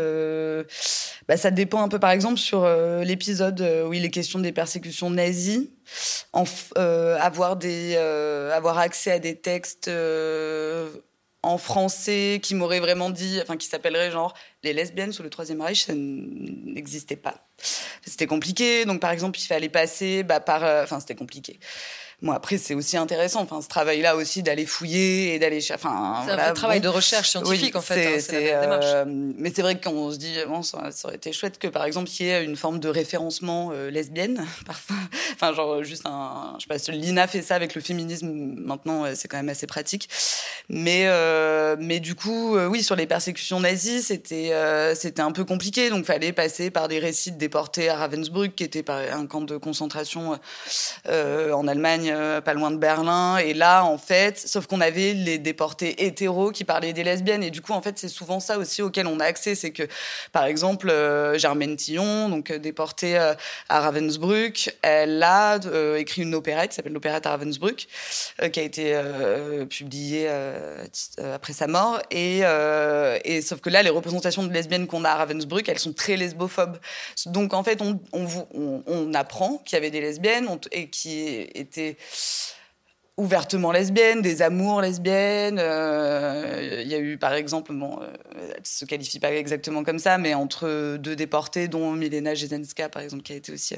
bah, ça dépend un peu par exemple sur l'épisode où il est question des persécutions nazies en avoir des avoir accès à des textes en français qui m'auraient vraiment dit, enfin qui s'appellerait genre les lesbiennes sous le Troisième Reich, ça n'existait pas. C'était compliqué, donc par exemple il fallait passer bah, par, euh, enfin c'était compliqué. Bon, après, c'est aussi intéressant, enfin, ce travail-là aussi d'aller fouiller et d'aller. Enfin, c'est un vrai travail de recherche scientifique, en fait. Hein, euh, mais c'est vrai que quand on se dit, bon, ça, aurait été chouette que, par exemple, il y ait une forme de référencement euh, lesbienne, parfois. Enfin, genre, juste un. Je sais pas, l'INA fait ça avec le féminisme, maintenant, c'est quand même assez pratique. Mais, euh, mais du coup, oui, sur les persécutions nazies, c'était c'était un peu compliqué, donc fallait passer par des récits de déportés à Ravensbrück, qui était un camp de concentration en Allemagne euh, pas loin de Berlin. Et là, en fait, sauf qu'on avait les déportés hétéros qui parlaient des lesbiennes. Et du coup, en fait, c'est souvent ça aussi auquel on a accès. C'est que, par exemple, euh, Germaine Tillon, donc euh, déportée à Ravensbrück, elle a écrit une opérette qui s'appelle l'opérette à Ravensbrück, qui a été publiée après sa mort. Et, et sauf que là, les représentations de lesbiennes qu'on a à Ravensbrück, elles sont très lesbophobes. Donc, en fait, on, on, on apprend qu'il y avait des lesbiennes et qui étaient ouvertement lesbiennes, des amours lesbiennes. Euh, il y a eu, par exemple, bon, euh, elle se qualifie pas exactement comme ça, mais entre deux déportés, dont Milena Jesenska, par exemple, qui a été aussi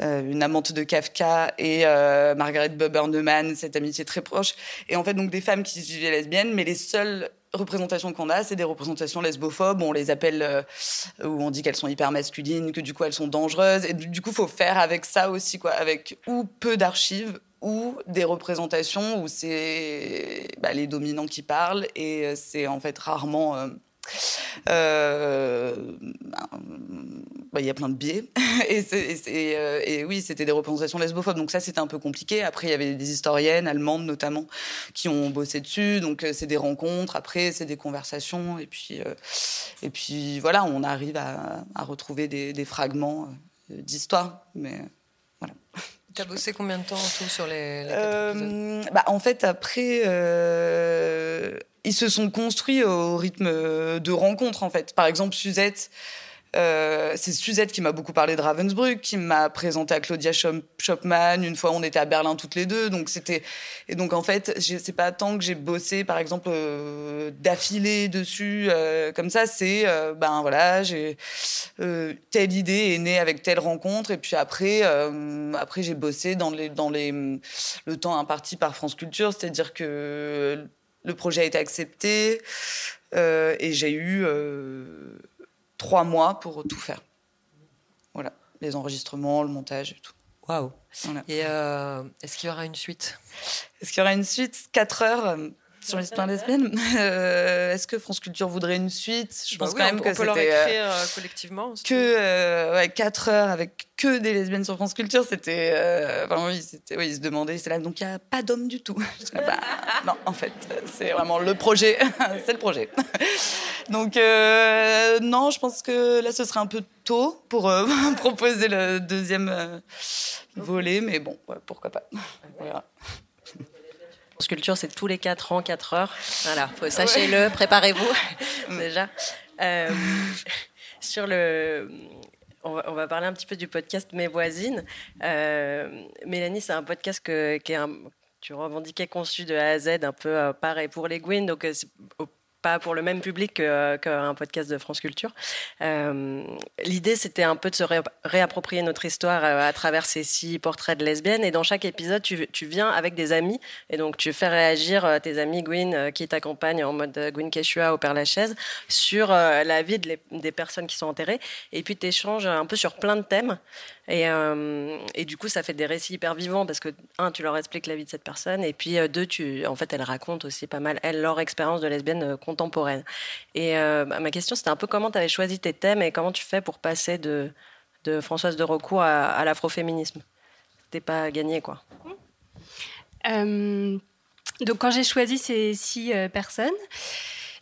euh, une amante de Kafka, et Margaret Buberneman, cette amitié très proche. Et en fait, donc des femmes qui se vivaient lesbiennes, mais les seules représentations qu'on a, c'est des représentations lesbophobes. On les appelle, où on dit qu'elles sont hyper masculines, que du coup elles sont dangereuses. Et du coup, faut faire avec ça aussi, quoi, avec ou peu d'archives ou des représentations où c'est bah, les dominants qui parlent et euh, c'est en fait rarement. Euh, euh, bah, il y a plein de biais. et, et, oui, c'était des représentations lesbophobes. Donc ça, c'était un peu compliqué. Après, il y avait des historiennes allemandes notamment qui ont bossé dessus. Donc c'est des rencontres. Après, c'est des conversations. Et puis, et puis voilà, on arrive à, retrouver des, des fragments d'histoire. Mais voilà. Tu as bossé combien de temps en tout sur les, les euh, bah, En fait, après, euh, ils se sont construits au rythme de rencontres, en fait. Par exemple, Suzette, euh, c'est Suzette qui m'a beaucoup parlé de Ravensbrück, qui m'a présenté à Claudia Schopman. Une fois, on était à Berlin toutes les deux. Donc, c'était. Et donc, en fait, c'est pas tant que j'ai bossé, par exemple, euh, d'affilée dessus, euh, comme ça. C'est, ben voilà, j'ai. telle idée est née avec telle rencontre. Et puis après, après j'ai bossé dans, les, dans les, le temps imparti par France Culture. C'est-à-dire que le projet a été accepté. et j'ai eu trois mois pour tout faire. Voilà, les enregistrements, le montage et tout. Waouh. Et euh, est-ce qu'il y aura une suite? Est-ce qu'il y aura une suite? Quatre heures euh, sur l'histoire lesbienne. Euh, est-ce que France Culture voudrait une suite? Je bah pense quand même on, que on peut leur écrire collectivement. Que ouais, 4 heures avec que des lesbiennes sur France Culture, c'était. enfin oui, c'était, oui, ils se demandaient, c'est là, donc il n'y a pas d'hommes du tout. bah, non, en fait, c'est vraiment le projet. c'est le projet. Donc euh, non, je pense que là ce serait un peu tôt pour euh, proposer le deuxième euh, volet, mais bon, pourquoi pas. Voilà. Sculpture, c'est tous les 4 ans, 4 heures. Voilà, sachez-le, préparez-vous déjà. sur le, on va, parler un petit peu du podcast Mes voisines. Mélanie, c'est un podcast que, qui est un, tu revendiquais conçu de A à Z, un peu pareil pour les Gwyn, donc pas pour le même public qu'un podcast de France Culture. Euh, l'idée, c'était un peu de se réapproprier notre histoire euh, à travers ces six portraits de lesbiennes. Et dans chaque épisode, tu, viens avec des amis. Et donc, tu fais réagir euh, tes amis Gwyn qui t'accompagnent en mode Gwyn Keshua au Père Lachaise sur la vie des personnes qui sont enterrées. Et puis, tu échanges un peu sur plein de thèmes. Et, euh, et, du coup, ça fait des récits hyper vivants parce que, un, tu leur expliques la vie de cette personne, et puis, euh, deux, tu, en fait, elles racontent aussi pas mal, elles, leur expérience de lesbienne euh, contemporaine. Et bah, ma question, c'était un peu comment tu avais choisi tes thèmes et comment tu fais pour passer de, de Françoise de Recours à, à l'afroféminisme? C'était pas gagné, quoi. donc, quand j'ai choisi ces six personnes,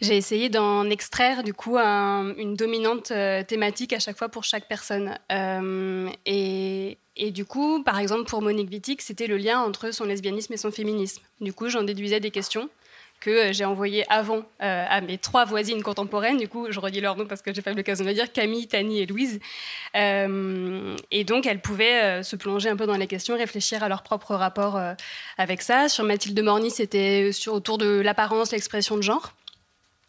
j'ai essayé d'en extraire du coup une dominante euh, thématique à chaque fois pour chaque personne. Euh, et, du coup, par exemple, pour Monique Wittig, c'était le lien entre son lesbianisme et son féminisme. Du coup, j'en déduisais des questions que euh, j'ai envoyées avant à mes trois voisines contemporaines. Du coup, je redis leur nom parce que j'ai pas eu l'occasion de le dire Camille, Tani et Louise. et donc, elles pouvaient se plonger un peu dans les questions, réfléchir à leur propre rapport avec ça. Sur Mathilde Morny, c'était autour de l'apparence, l'expression de genre.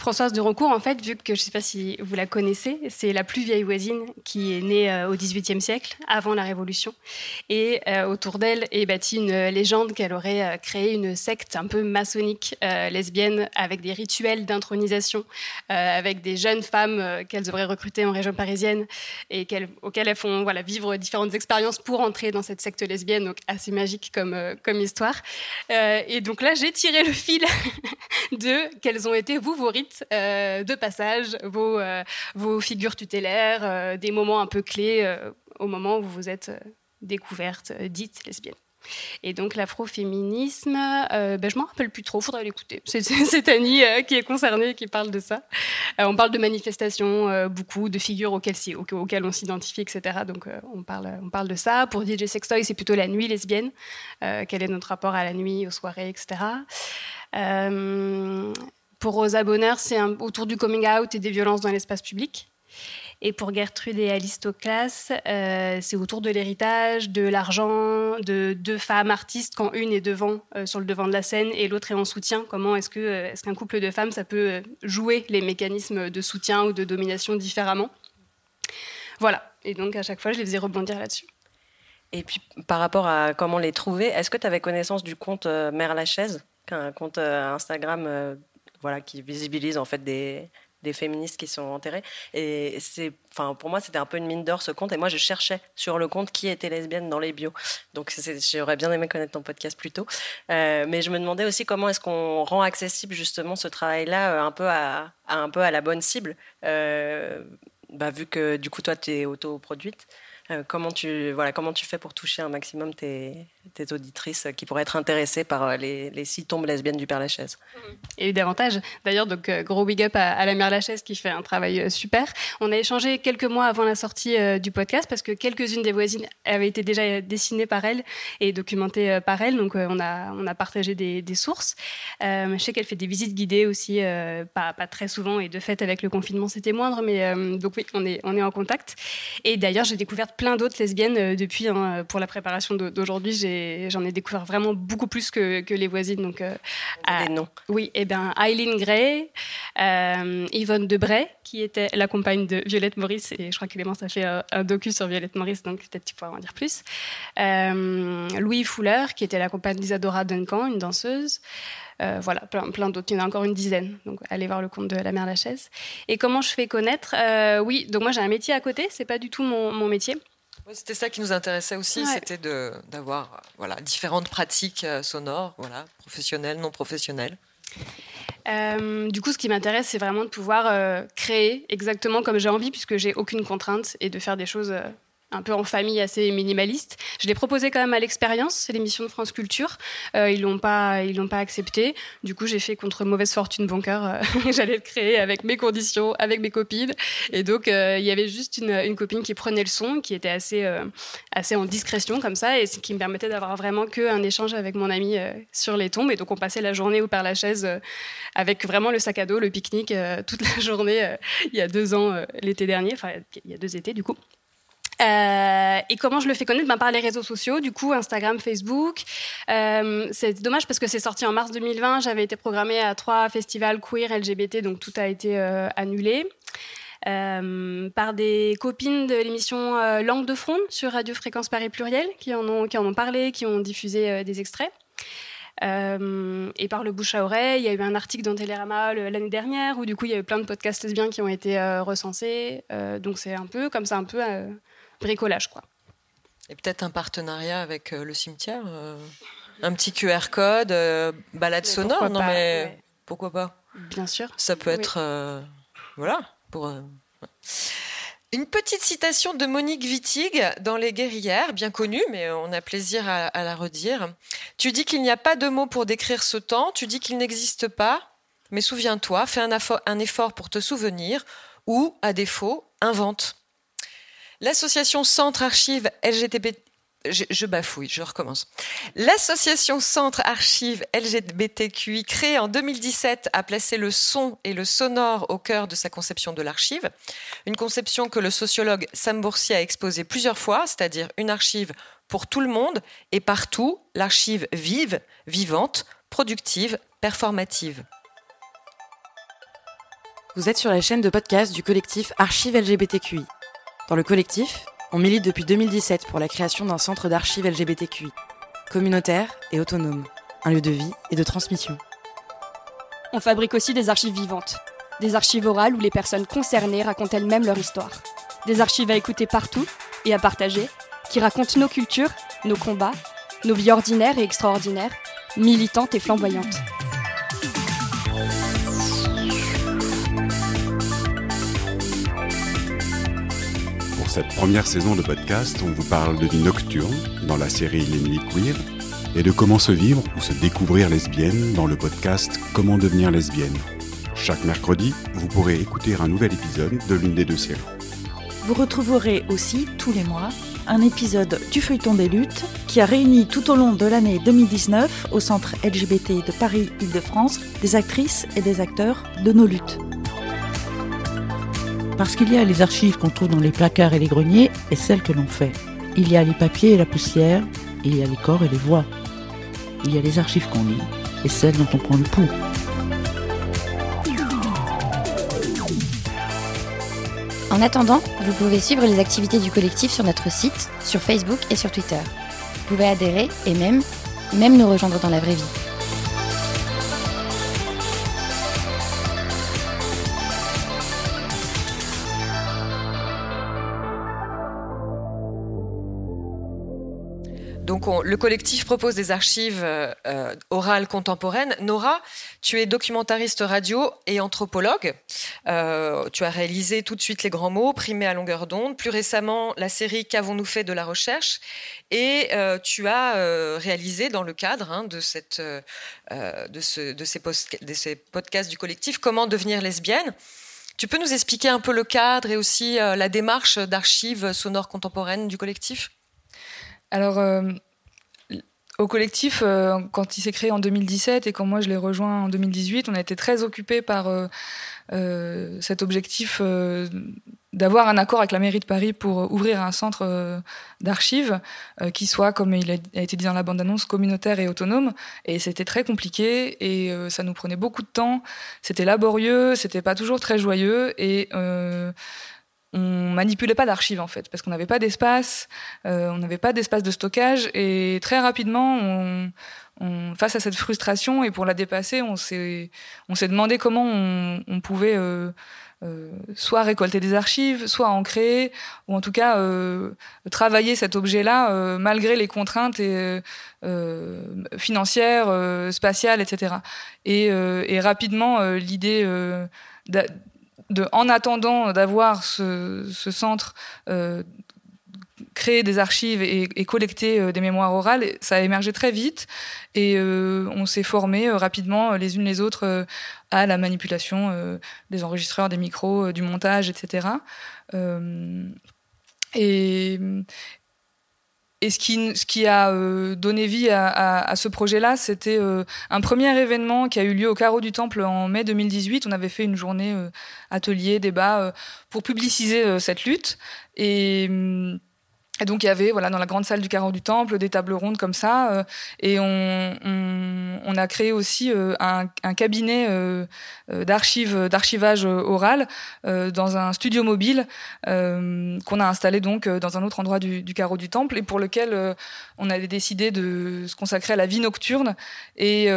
Françoise de Roncourt, en fait, vu que je ne sais pas si vous la connaissez, c'est la plus vieille voisine qui est née euh, au XVIIIe siècle, avant la Révolution. Et euh, autour d'elle est bâtie une légende qu'elle aurait euh, créé une secte un peu maçonnique lesbienne avec des rituels d'intronisation, avec des jeunes femmes qu'elles auraient recrutées en région parisienne et auxquelles elles font voilà, vivre différentes expériences pour entrer dans cette secte lesbienne, donc assez magique comme, comme histoire. et donc là, j'ai tiré le fil de quels ont été vous vos rites euh, de passage, vos, euh, figures tutélaires, euh, des moments un peu clés au moment où vous êtes découverte, dite lesbienne. Et donc l'afroféminisme, ben, je m'en rappelle plus trop, faudrait l'écouter. C'est Annie qui est concernée, qui parle de ça. on parle de manifestations, beaucoup de figures auxquelles, auxquelles on s'identifie, etc. Donc on, parle, on parle de ça. Pour DJ Sextoy, c'est plutôt la nuit lesbienne. quel est notre rapport à la nuit, aux soirées, etc. Euh, pour Rosa Bonheur, c'est autour du coming out et des violences dans l'espace public. Et pour Gertrude et Alistoclas, euh, c'est autour de l'héritage, de l'argent, de deux femmes artistes quand une est devant, euh, sur le devant de la scène et l'autre est en soutien. Comment est-ce que est-ce qu'un couple de femmes, ça peut jouer les mécanismes de soutien ou de domination différemment? Voilà. Et donc à chaque fois, je les faisais rebondir là-dessus. Et puis par rapport à comment les trouver, est-ce que tu avais connaissance du compte Mère Lachaise? Un compte euh, Instagram euh, voilà, qui visibilise en fait des, des féministes qui sont enterrées. Et c'est, enfin, pour moi, c'était un peu une mine d'or ce compte. Et moi, je cherchais sur le compte qui était lesbienne dans les bios. Donc, j'aurais bien aimé connaître ton podcast plus tôt. Euh, mais je me demandais aussi comment est-ce qu'on rend accessible justement ce travail-là un peu à, un peu à la bonne cible. bah, vu que du coup, toi, tu es autoproduite. comment tu voilà comment tu fais pour toucher un maximum tes, tes auditrices qui pourraient être intéressées par euh, les, les six tombes lesbiennes du Père Lachaise. Et davantage. D'ailleurs, donc euh, gros big up à, la Mère Lachaise qui fait un travail euh, super. On a échangé quelques mois avant la sortie du podcast parce que quelques-unes des voisines avaient été déjà dessinées par elle et documentées par elle. Donc on a on a partagé des, des sources. je sais qu'elle fait des visites guidées aussi, pas, pas très souvent et de fait avec le confinement c'était moindre, mais donc oui, on est on est en contact. Et d'ailleurs, j'ai découvert plein d'autres lesbiennes depuis hein, pour la préparation d'aujourd'hui. J'en ai découvert vraiment beaucoup plus que, que les voisines. Donc, euh, des noms. Oui, et eh ben Eileen Gray, euh, Yvonne Debray, qui était la compagne de Violette Maurice, et je crois que Clémence a fait euh, un docu sur Violette Maurice, donc peut-être tu pourras en dire plus. Louis Fuller, qui était la compagne d'Isadora Duncan, une danseuse. voilà, plein, plein d'autres. Il y en a encore une dizaine. Donc, allez voir le compte de la mère Lachaise. Et comment je fais connaître Oui, donc moi j'ai un métier à côté. C'est pas du tout mon, mon métier c'était ça qui nous intéressait aussi, c'était d'avoir voilà, différentes pratiques euh, sonores, voilà, professionnelles, non professionnelles. Euh, du coup, ce qui m'intéresse, c'est vraiment de pouvoir euh, créer exactement comme j'ai envie, puisque j'ai aucune contrainte, et de faire des choses un peu en famille assez minimaliste. Je l'ai proposé quand même à l'expérience, c'est l'émission de France Culture. Euh, ils l'ont pas, ils l'ont pas accepté. Du coup, j'ai fait contre mauvaise fortune bon cœur. Euh, j'allais le créer avec mes conditions, avec mes copines. Et donc, euh, il y avait juste une, copine qui prenait le son, qui était assez, assez en discrétion comme ça, et qui me permettait d'avoir vraiment que un échange avec mon ami sur les tombes. Et donc, on passait la journée au Père Lachaise avec vraiment le sac à dos, le pique-nique toute la journée. il y a deux ans, l'été dernier, enfin il y a deux étés du coup. Euh, et comment je le fais connaître? Ben, Par les réseaux sociaux, du coup, Instagram, Facebook. Euh, c'est dommage parce que c'est sorti en mars 2020. J'avais été programmée à trois festivals queer LGBT, donc tout a été euh, annulé. Euh, par des copines de l'émission euh, Langue de Front sur Radio Fréquence Paris Pluriel qui en ont, qui en ont parlé, qui ont diffusé des extraits. et par le bouche à oreille, il y a eu un article dans Télérama l'année dernière où du coup il y a eu plein de podcasts lesbiens qui ont été recensés. donc c'est un peu comme ça, un peu bricolage, quoi. Et peut-être un partenariat avec euh, le cimetière euh, Un petit QR code, euh, balade sonore Non, mais pourquoi pas? Bien sûr. Ça peut être. voilà. Pour. Une petite citation de Monique Wittig dans Les Guerrières, bien connue, mais on a plaisir à, à la redire. Tu dis qu'il n'y a pas de mots pour décrire ce temps, tu dis qu'il n'existe pas, mais souviens-toi, fais un, un effort pour te souvenir, ou, à défaut, invente. L'association Centre Archives je, je recommence. L'association Centre Archives LGBTQI, créée en 2017, a placé le son et le sonore au cœur de sa conception de l'archive. Une conception que le sociologue Sam Boursier a exposée plusieurs fois, c'est-à-dire une archive pour tout le monde et partout, l'archive vive, vivante, productive, performative. Vous êtes sur la chaîne de podcast du collectif Archives LGBTQI. Dans le collectif, on milite depuis 2017 pour la création d'un centre d'archives LGBTQI, communautaire et autonome, un lieu de vie et de transmission. On fabrique aussi des archives vivantes, des archives orales où les personnes concernées racontent elles-mêmes leur histoire, des archives à écouter partout et à partager, qui racontent nos cultures, nos combats, nos vies ordinaires et extraordinaires, militantes et flamboyantes. Pour cette première saison de podcast, on vous parle de vie nocturne dans la série Nuits Queer et de comment se vivre ou se découvrir lesbienne dans le podcast Comment devenir lesbienne. Chaque mercredi, vous pourrez écouter un nouvel épisode de l'une des deux séries. Vous retrouverez aussi tous les mois un épisode du Feuilleton des luttes qui a réuni tout au long de l'année 2019 au Centre LGBT de Paris-Île-de-France des actrices et des acteurs de nos luttes. Parce qu'il y a les archives qu'on trouve dans les placards et les greniers et celles que l'on fait. Il y a les papiers et la poussière, et il y a les corps et les voix. Il y a les archives qu'on lit et celles dont on prend le pouls. En attendant, vous pouvez suivre les activités du collectif sur notre site, sur Facebook et sur Twitter. Vous pouvez adhérer et même, même nous rejoindre dans la vraie vie. Donc, on- le collectif propose des archives euh, euh, orales contemporaines. Nora, tu es documentariste radio et anthropologue. Euh, tu as réalisé tout de suite les grands mots, primé à longueur d'onde. Plus récemment, la série Qu'avons-nous fait de la recherche? Et tu as réalisé, dans le cadre de, ces podcasts du collectif, Comment devenir lesbienne. Tu peux nous expliquer un peu le cadre et aussi la démarche d'archives sonores contemporaines du collectif? Alors, euh, au collectif, euh, quand il s'est créé en 2017 et quand moi je l'ai rejoint en 2018, on a été très occupés par euh, cet objectif d'avoir un accord avec la mairie de Paris pour ouvrir un centre d'archives qui soit, comme il a, été dit dans la bande-annonce, communautaire et autonome. Et c'était très compliqué et ça nous prenait beaucoup de temps. C'était laborieux, c'était pas toujours très joyeux et on manipulait pas d'archives en fait parce qu'on n'avait pas d'espace, euh, on n'avait pas d'espace de stockage et très rapidement, on, on- face à cette frustration et pour la dépasser, on s'est demandé comment on, on pouvait euh, euh, soit récolter des archives, soit en créer, ou en tout cas euh, travailler cet objet-là euh, malgré les contraintes et, euh, financières, spatiales, etc. Et, et rapidement, l'idée en attendant d'avoir ce, ce centre, euh, créer des archives et, et collecter euh, des mémoires orales, ça a émergé très vite et euh, on s'est formé euh, rapidement les unes les autres à la manipulation des enregistreurs, des micros, du montage, etc. Et, et ce qui, ce a euh, donné vie à, ce projet-là, c'était euh, un premier événement qui a eu lieu au Carreau du Temple en mai 2018. On avait fait une journée euh, atelier, débat pour publiciser cette lutte. Hum, et donc il y avait voilà dans la grande salle du Carreau du Temple des tables rondes comme ça. euh, et on, a créé aussi euh, un, cabinet euh, d'archives, d'archivage oral dans un studio mobile qu'on a installé donc dans un autre endroit du, du Carreau du Temple et pour lequel on avait décidé de se consacrer à la vie nocturne et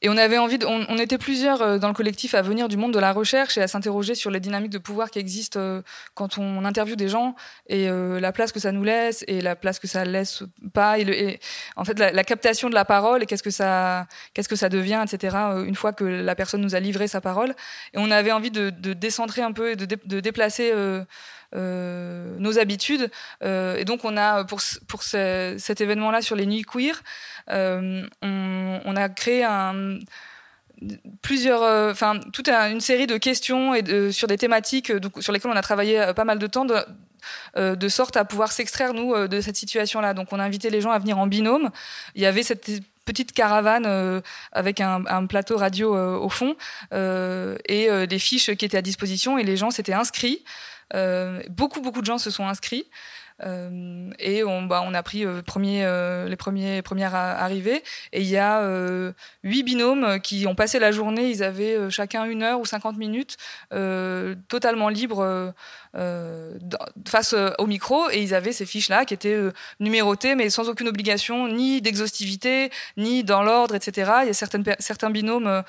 et on avait envie, de, on, on était plusieurs euh, dans le collectif à venir du monde de la recherche et à s'interroger sur les dynamiques de pouvoir qui existent euh, quand on interviewe des gens et euh, la place que ça nous laisse et la place que ça laisse pas et, le, et en fait la, la captation de la parole et qu'est-ce que ça, qu'est-ce que ça devient, etc. Une fois que la personne nous a livré sa parole et on avait envie de, de décentrer un peu et de, dé- de déplacer. euh, euh, nos habitudes Euh, et donc on a pour pour ce- cet événement-là sur les nuits queer, on, on a créé euh, toute un- une série de questions sur des thématiques euh, donc, sur lesquelles on a travaillé euh, pas mal de temps, de, euh, sorte à pouvoir s'extraire nous euh, de cette situation-là. Donc on a invité les gens à venir en binôme. Il y avait cette petite caravane euh, avec un, plateau radio euh, au fond euh, et euh, des fiches qui étaient à disposition et les gens s'étaient inscrits. Euh, beaucoup beaucoup de gens se sont inscrits. Euh, et on, bah, on a pris euh, euh, les premiers, premières arrivées. Et il y a huit binômes qui ont passé la journée. Ils avaient chacun une heure ou 50 minutes totalement libres face au micro. Et ils avaient ces fiches-là qui étaient numérotées, mais sans aucune obligation, ni d'exhaustivité, ni dans l'ordre, etc. Il y a certains binômes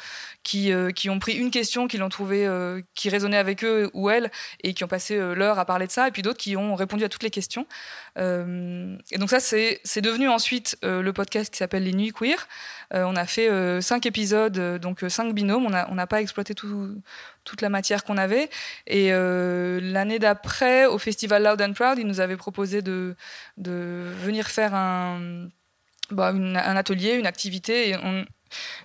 qui, ont pris une question, qui l'ont trouvée, qui résonnait avec eux ou elles, et qui ont passé l'heure à parler de ça, et puis d'autres qui ont répondu à toutes les questions. Euh, et donc ça, c'est devenu ensuite euh, le podcast qui s'appelle Les Nuits Queer. Euh, on a fait cinq épisodes, donc cinq binômes. On n'a pas exploité tout, toute la matière qu'on avait. Et l'année d'après, au festival Loud and Proud, ils nous avaient proposé de, venir faire un, bah, un atelier, une activité.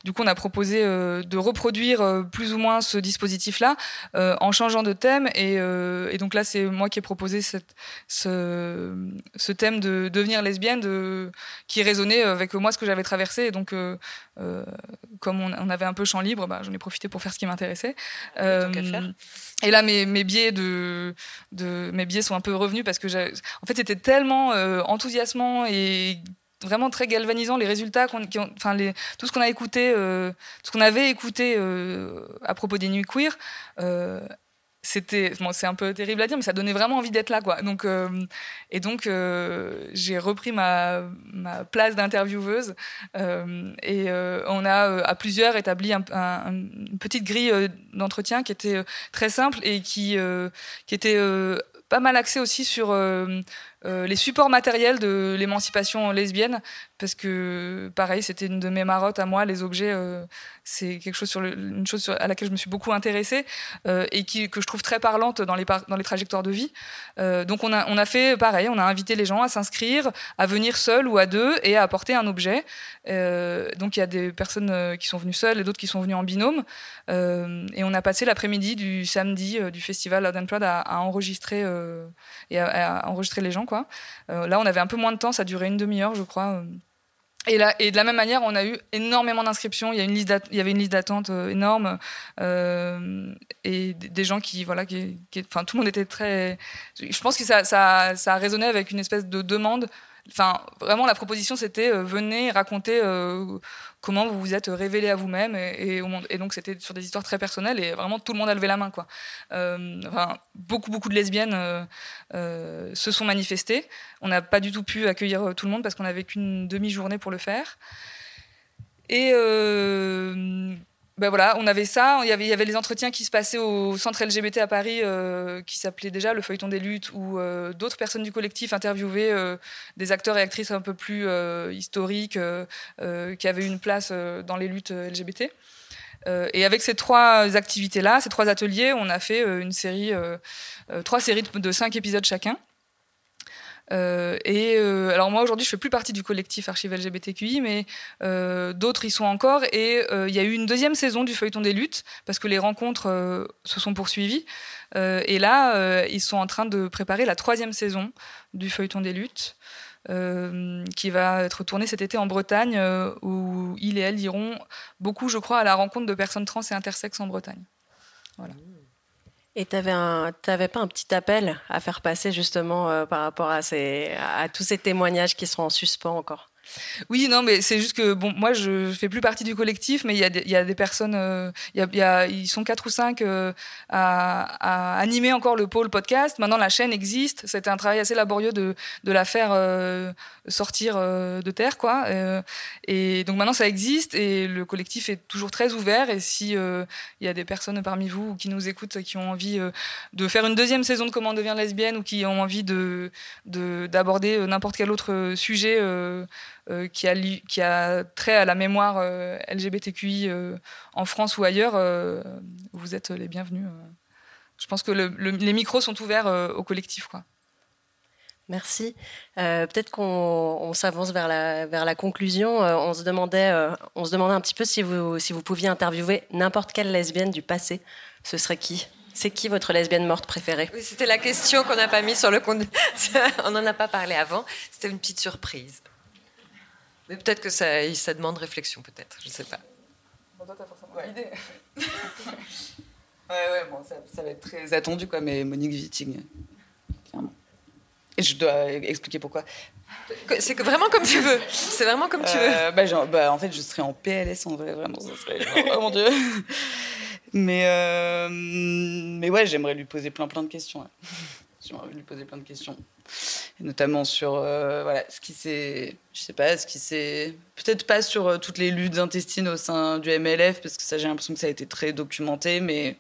Du coup, on a proposé euh, de reproduire euh, plus ou moins ce dispositif-là euh, en changeant de thème. Et, et donc là, c'est moi qui ai proposé cette, ce, ce thème de devenir lesbienne, de, qui résonnait avec moi ce que j'avais traversé. Et donc, euh, comme on, on avait un peu champ libre, bah, j'en ai profité pour faire ce qui m'intéressait. Euh, et là, mes, mes biais de, de mes biais sont un peu revenus parce que en fait, c'était tellement euh, enthousiasmant et vraiment très galvanisant les résultats enfin tout ce qu'on a écouté, euh, ce qu'on avait écouté euh, à propos des nuits queer. euh, c'était bon, c'est un peu terrible à dire mais ça donnait vraiment envie d'être là quoi donc et donc j'ai repris ma, ma place d'intervieweuse et on a à plusieurs établi un- un- une petite grille d'entretien qui était très simple et qui qui était pas mal axée aussi sur euh, les supports matériels de l'émancipation lesbienne parce que pareil c'était une de mes marottes à moi les objets euh, c'est quelque chose une chose à laquelle je me suis beaucoup intéressée euh, et qui, que je trouve très parlante dans les, dans les trajectoires de vie. Euh, donc on a, on a fait pareil, on a invité les gens à s'inscrire, à venir seuls ou à deux et à apporter un objet. Euh, donc il y a des personnes qui sont venues seules et d'autres qui sont venues en binôme. Et on a passé l'après-midi du samedi du festival Loud and Proud à, enregistrer et à, enregistrer les gens quoi. Là on avait un peu moins de temps, ça durait une demi-heure je crois. Et, là, et de la même manière, on a eu énormément d'inscriptions. Il y, a une liste avait une liste d'attente euh, énorme euh, et des gens qui, voilà, qui, qui- enfin, tout le monde était très. Je pense que ça, ça, ça a résonné avec une espèce de demande. Enfin, vraiment, la proposition, c'était euh, venez raconter euh, comment vous vous êtes révélé à vous-même et, au monde. Et donc, c'était sur des histoires très personnelles et vraiment tout le monde a levé la main. Euh, beaucoup, beaucoup de lesbiennes se sont manifestées. On n'a pas du tout pu accueillir tout le monde parce qu'on n'avait qu'une demi-journée pour le faire. Et ben voilà, on avait ça. Il y avait, y avait les entretiens qui se passaient au centre LGBT à Paris, euh, qui s'appelait déjà le feuilleton des luttes, où euh, d'autres personnes du collectif interviewaient euh, des acteurs et actrices un peu plus euh, historiques, euh, euh, qui avaient une place dans les luttes LGBT. Et avec ces trois activités-là, ces trois ateliers, on a fait une série, trois séries de cinq épisodes chacun. Euh, et euh, alors moi aujourd'hui je fais plus partie du collectif Archive LGBTQI mais euh, d'autres y sont encore. Et il y a eu une deuxième saison du feuilleton des luttes parce que les rencontres se sont poursuivies. Et là ils sont en train de préparer la troisième saison du feuilleton des luttes qui va être tournée cet été en Bretagne où ils et elles iront beaucoup je crois à la rencontre de personnes trans et intersexes en Bretagne. Voilà Et tu n'avais pas un petit appel à faire passer justement euh, par rapport à, ces, à tous ces témoignages qui sont en suspens encore? Oui, non, mais c'est juste que bon, moi, je fais plus partie du collectif, mais il y a des, il y a des personnes, euh, y a, ils sont quatre ou cinq euh, à, animer encore le pôle podcast. Maintenant, la chaîne existe. C'était un travail assez laborieux de, de la faire euh, sortir euh, de terre, quoi. Et donc maintenant, ça existe et le collectif est toujours très ouvert. Et si il y a des personnes parmi vous qui nous écoutent, qui ont envie de faire une deuxième saison de Comment on devient lesbienne ou qui ont envie de de- d'aborder n'importe quel autre sujet euh, qui, a li- qui a trait à la mémoire euh, LGBTQI euh, en France ou ailleurs, euh, vous êtes les bienvenus. euh. Je pense que le- le- les micros sont ouverts euh, au collectif. Quoi. Merci. Euh, Peut-être qu'on on s'avance vers la, vers la conclusion. Euh, on, se demandait, euh, on se demandait un petit peu si vous, si vous pouviez interviewer n'importe quelle lesbienne du passé. Ce serait qui? C'est qui votre lesbienne morte préférée? Oui, c'était la question qu'on n'a pas mis sur le compte. On n'en a pas parlé avant. C'était une petite surprise. Mais peut-être que ça, ça demande réflexion, peut-être. Je ne sais pas. toi, t'as forcément l'idée. Ouais, ouais, bon, ça, ça va être très attendu, quoi, mais Monique Wittig, clairement. Et je dois expliquer pourquoi. C'est vraiment comme tu veux. C'est vraiment comme tu veux. Euh, bah, genre, bah, en fait, je serais en PLS en vrai, vraiment. Ça serait, oh mon dieu. Mais, euh, mais ouais, j'aimerais lui poser plein plein de questions. ouais. J'aimerais lui poser plein de questions. Notamment sur euh, voilà, ce qui s'est. Je sais pas, ce qui s'est. Peut-être pas sur euh, toutes les luttes intestines au sein du MLF, parce que ça, j'ai l'impression que ça a été très documenté, mais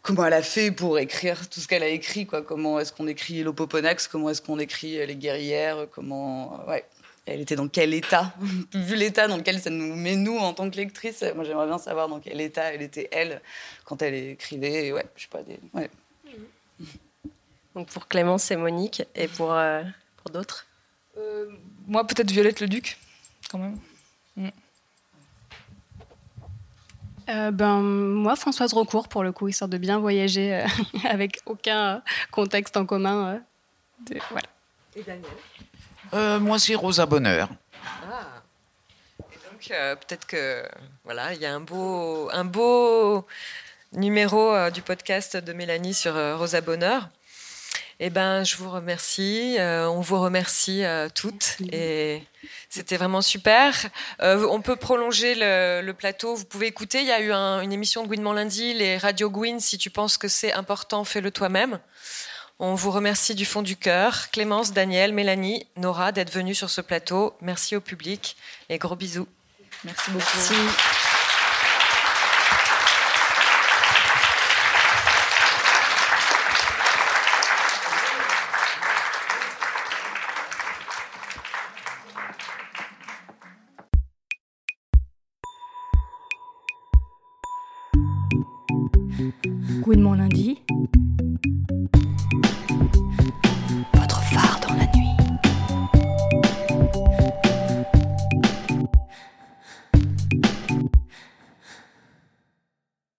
comment elle a fait pour écrire tout ce qu'elle a écrit, quoi? Comment est-ce qu'on écrit l'Opoponax, comment est-ce qu'on écrit les guerrières, comment. Ouais. Elle était dans quel état? Vu l'état dans lequel ça nous met, nous, en tant que lectrice, moi j'aimerais bien savoir dans quel état elle était, elle, quand elle écrivait. Ouais, je sais pas, des... ouais. Donc pour Clémence, c'est Monique. Et pour, euh, pour d'autres Euh, moi, peut-être Violette le Duc, quand même. Mm. Euh, ben, moi, Françoise Recourt, pour le coup, histoire de bien voyager euh, avec aucun contexte en commun. euh, de- voilà. Et Daniel? Euh, moi, c'est Rosa Bonheur. Ah. Et donc, euh, peut-être que voilà, il y a un beau, un beau numéro euh, du podcast de Mélanie sur euh, Rosa Bonheur. Eh ben, je vous remercie. euh, on vous remercie euh, toutes. Et c'était vraiment super. Euh, on peut prolonger le, le plateau. Vous pouvez écouter. Il y a eu un- une émission de Gouinement lundi, les Radio Gouin. Si tu penses que c'est important, fais-le toi-même. On vous remercie du fond du cœur. Clémence, Daniel, Mélanie, Nora d'être venus sur ce plateau. Merci au public et gros bisous. Merci beaucoup. Merci.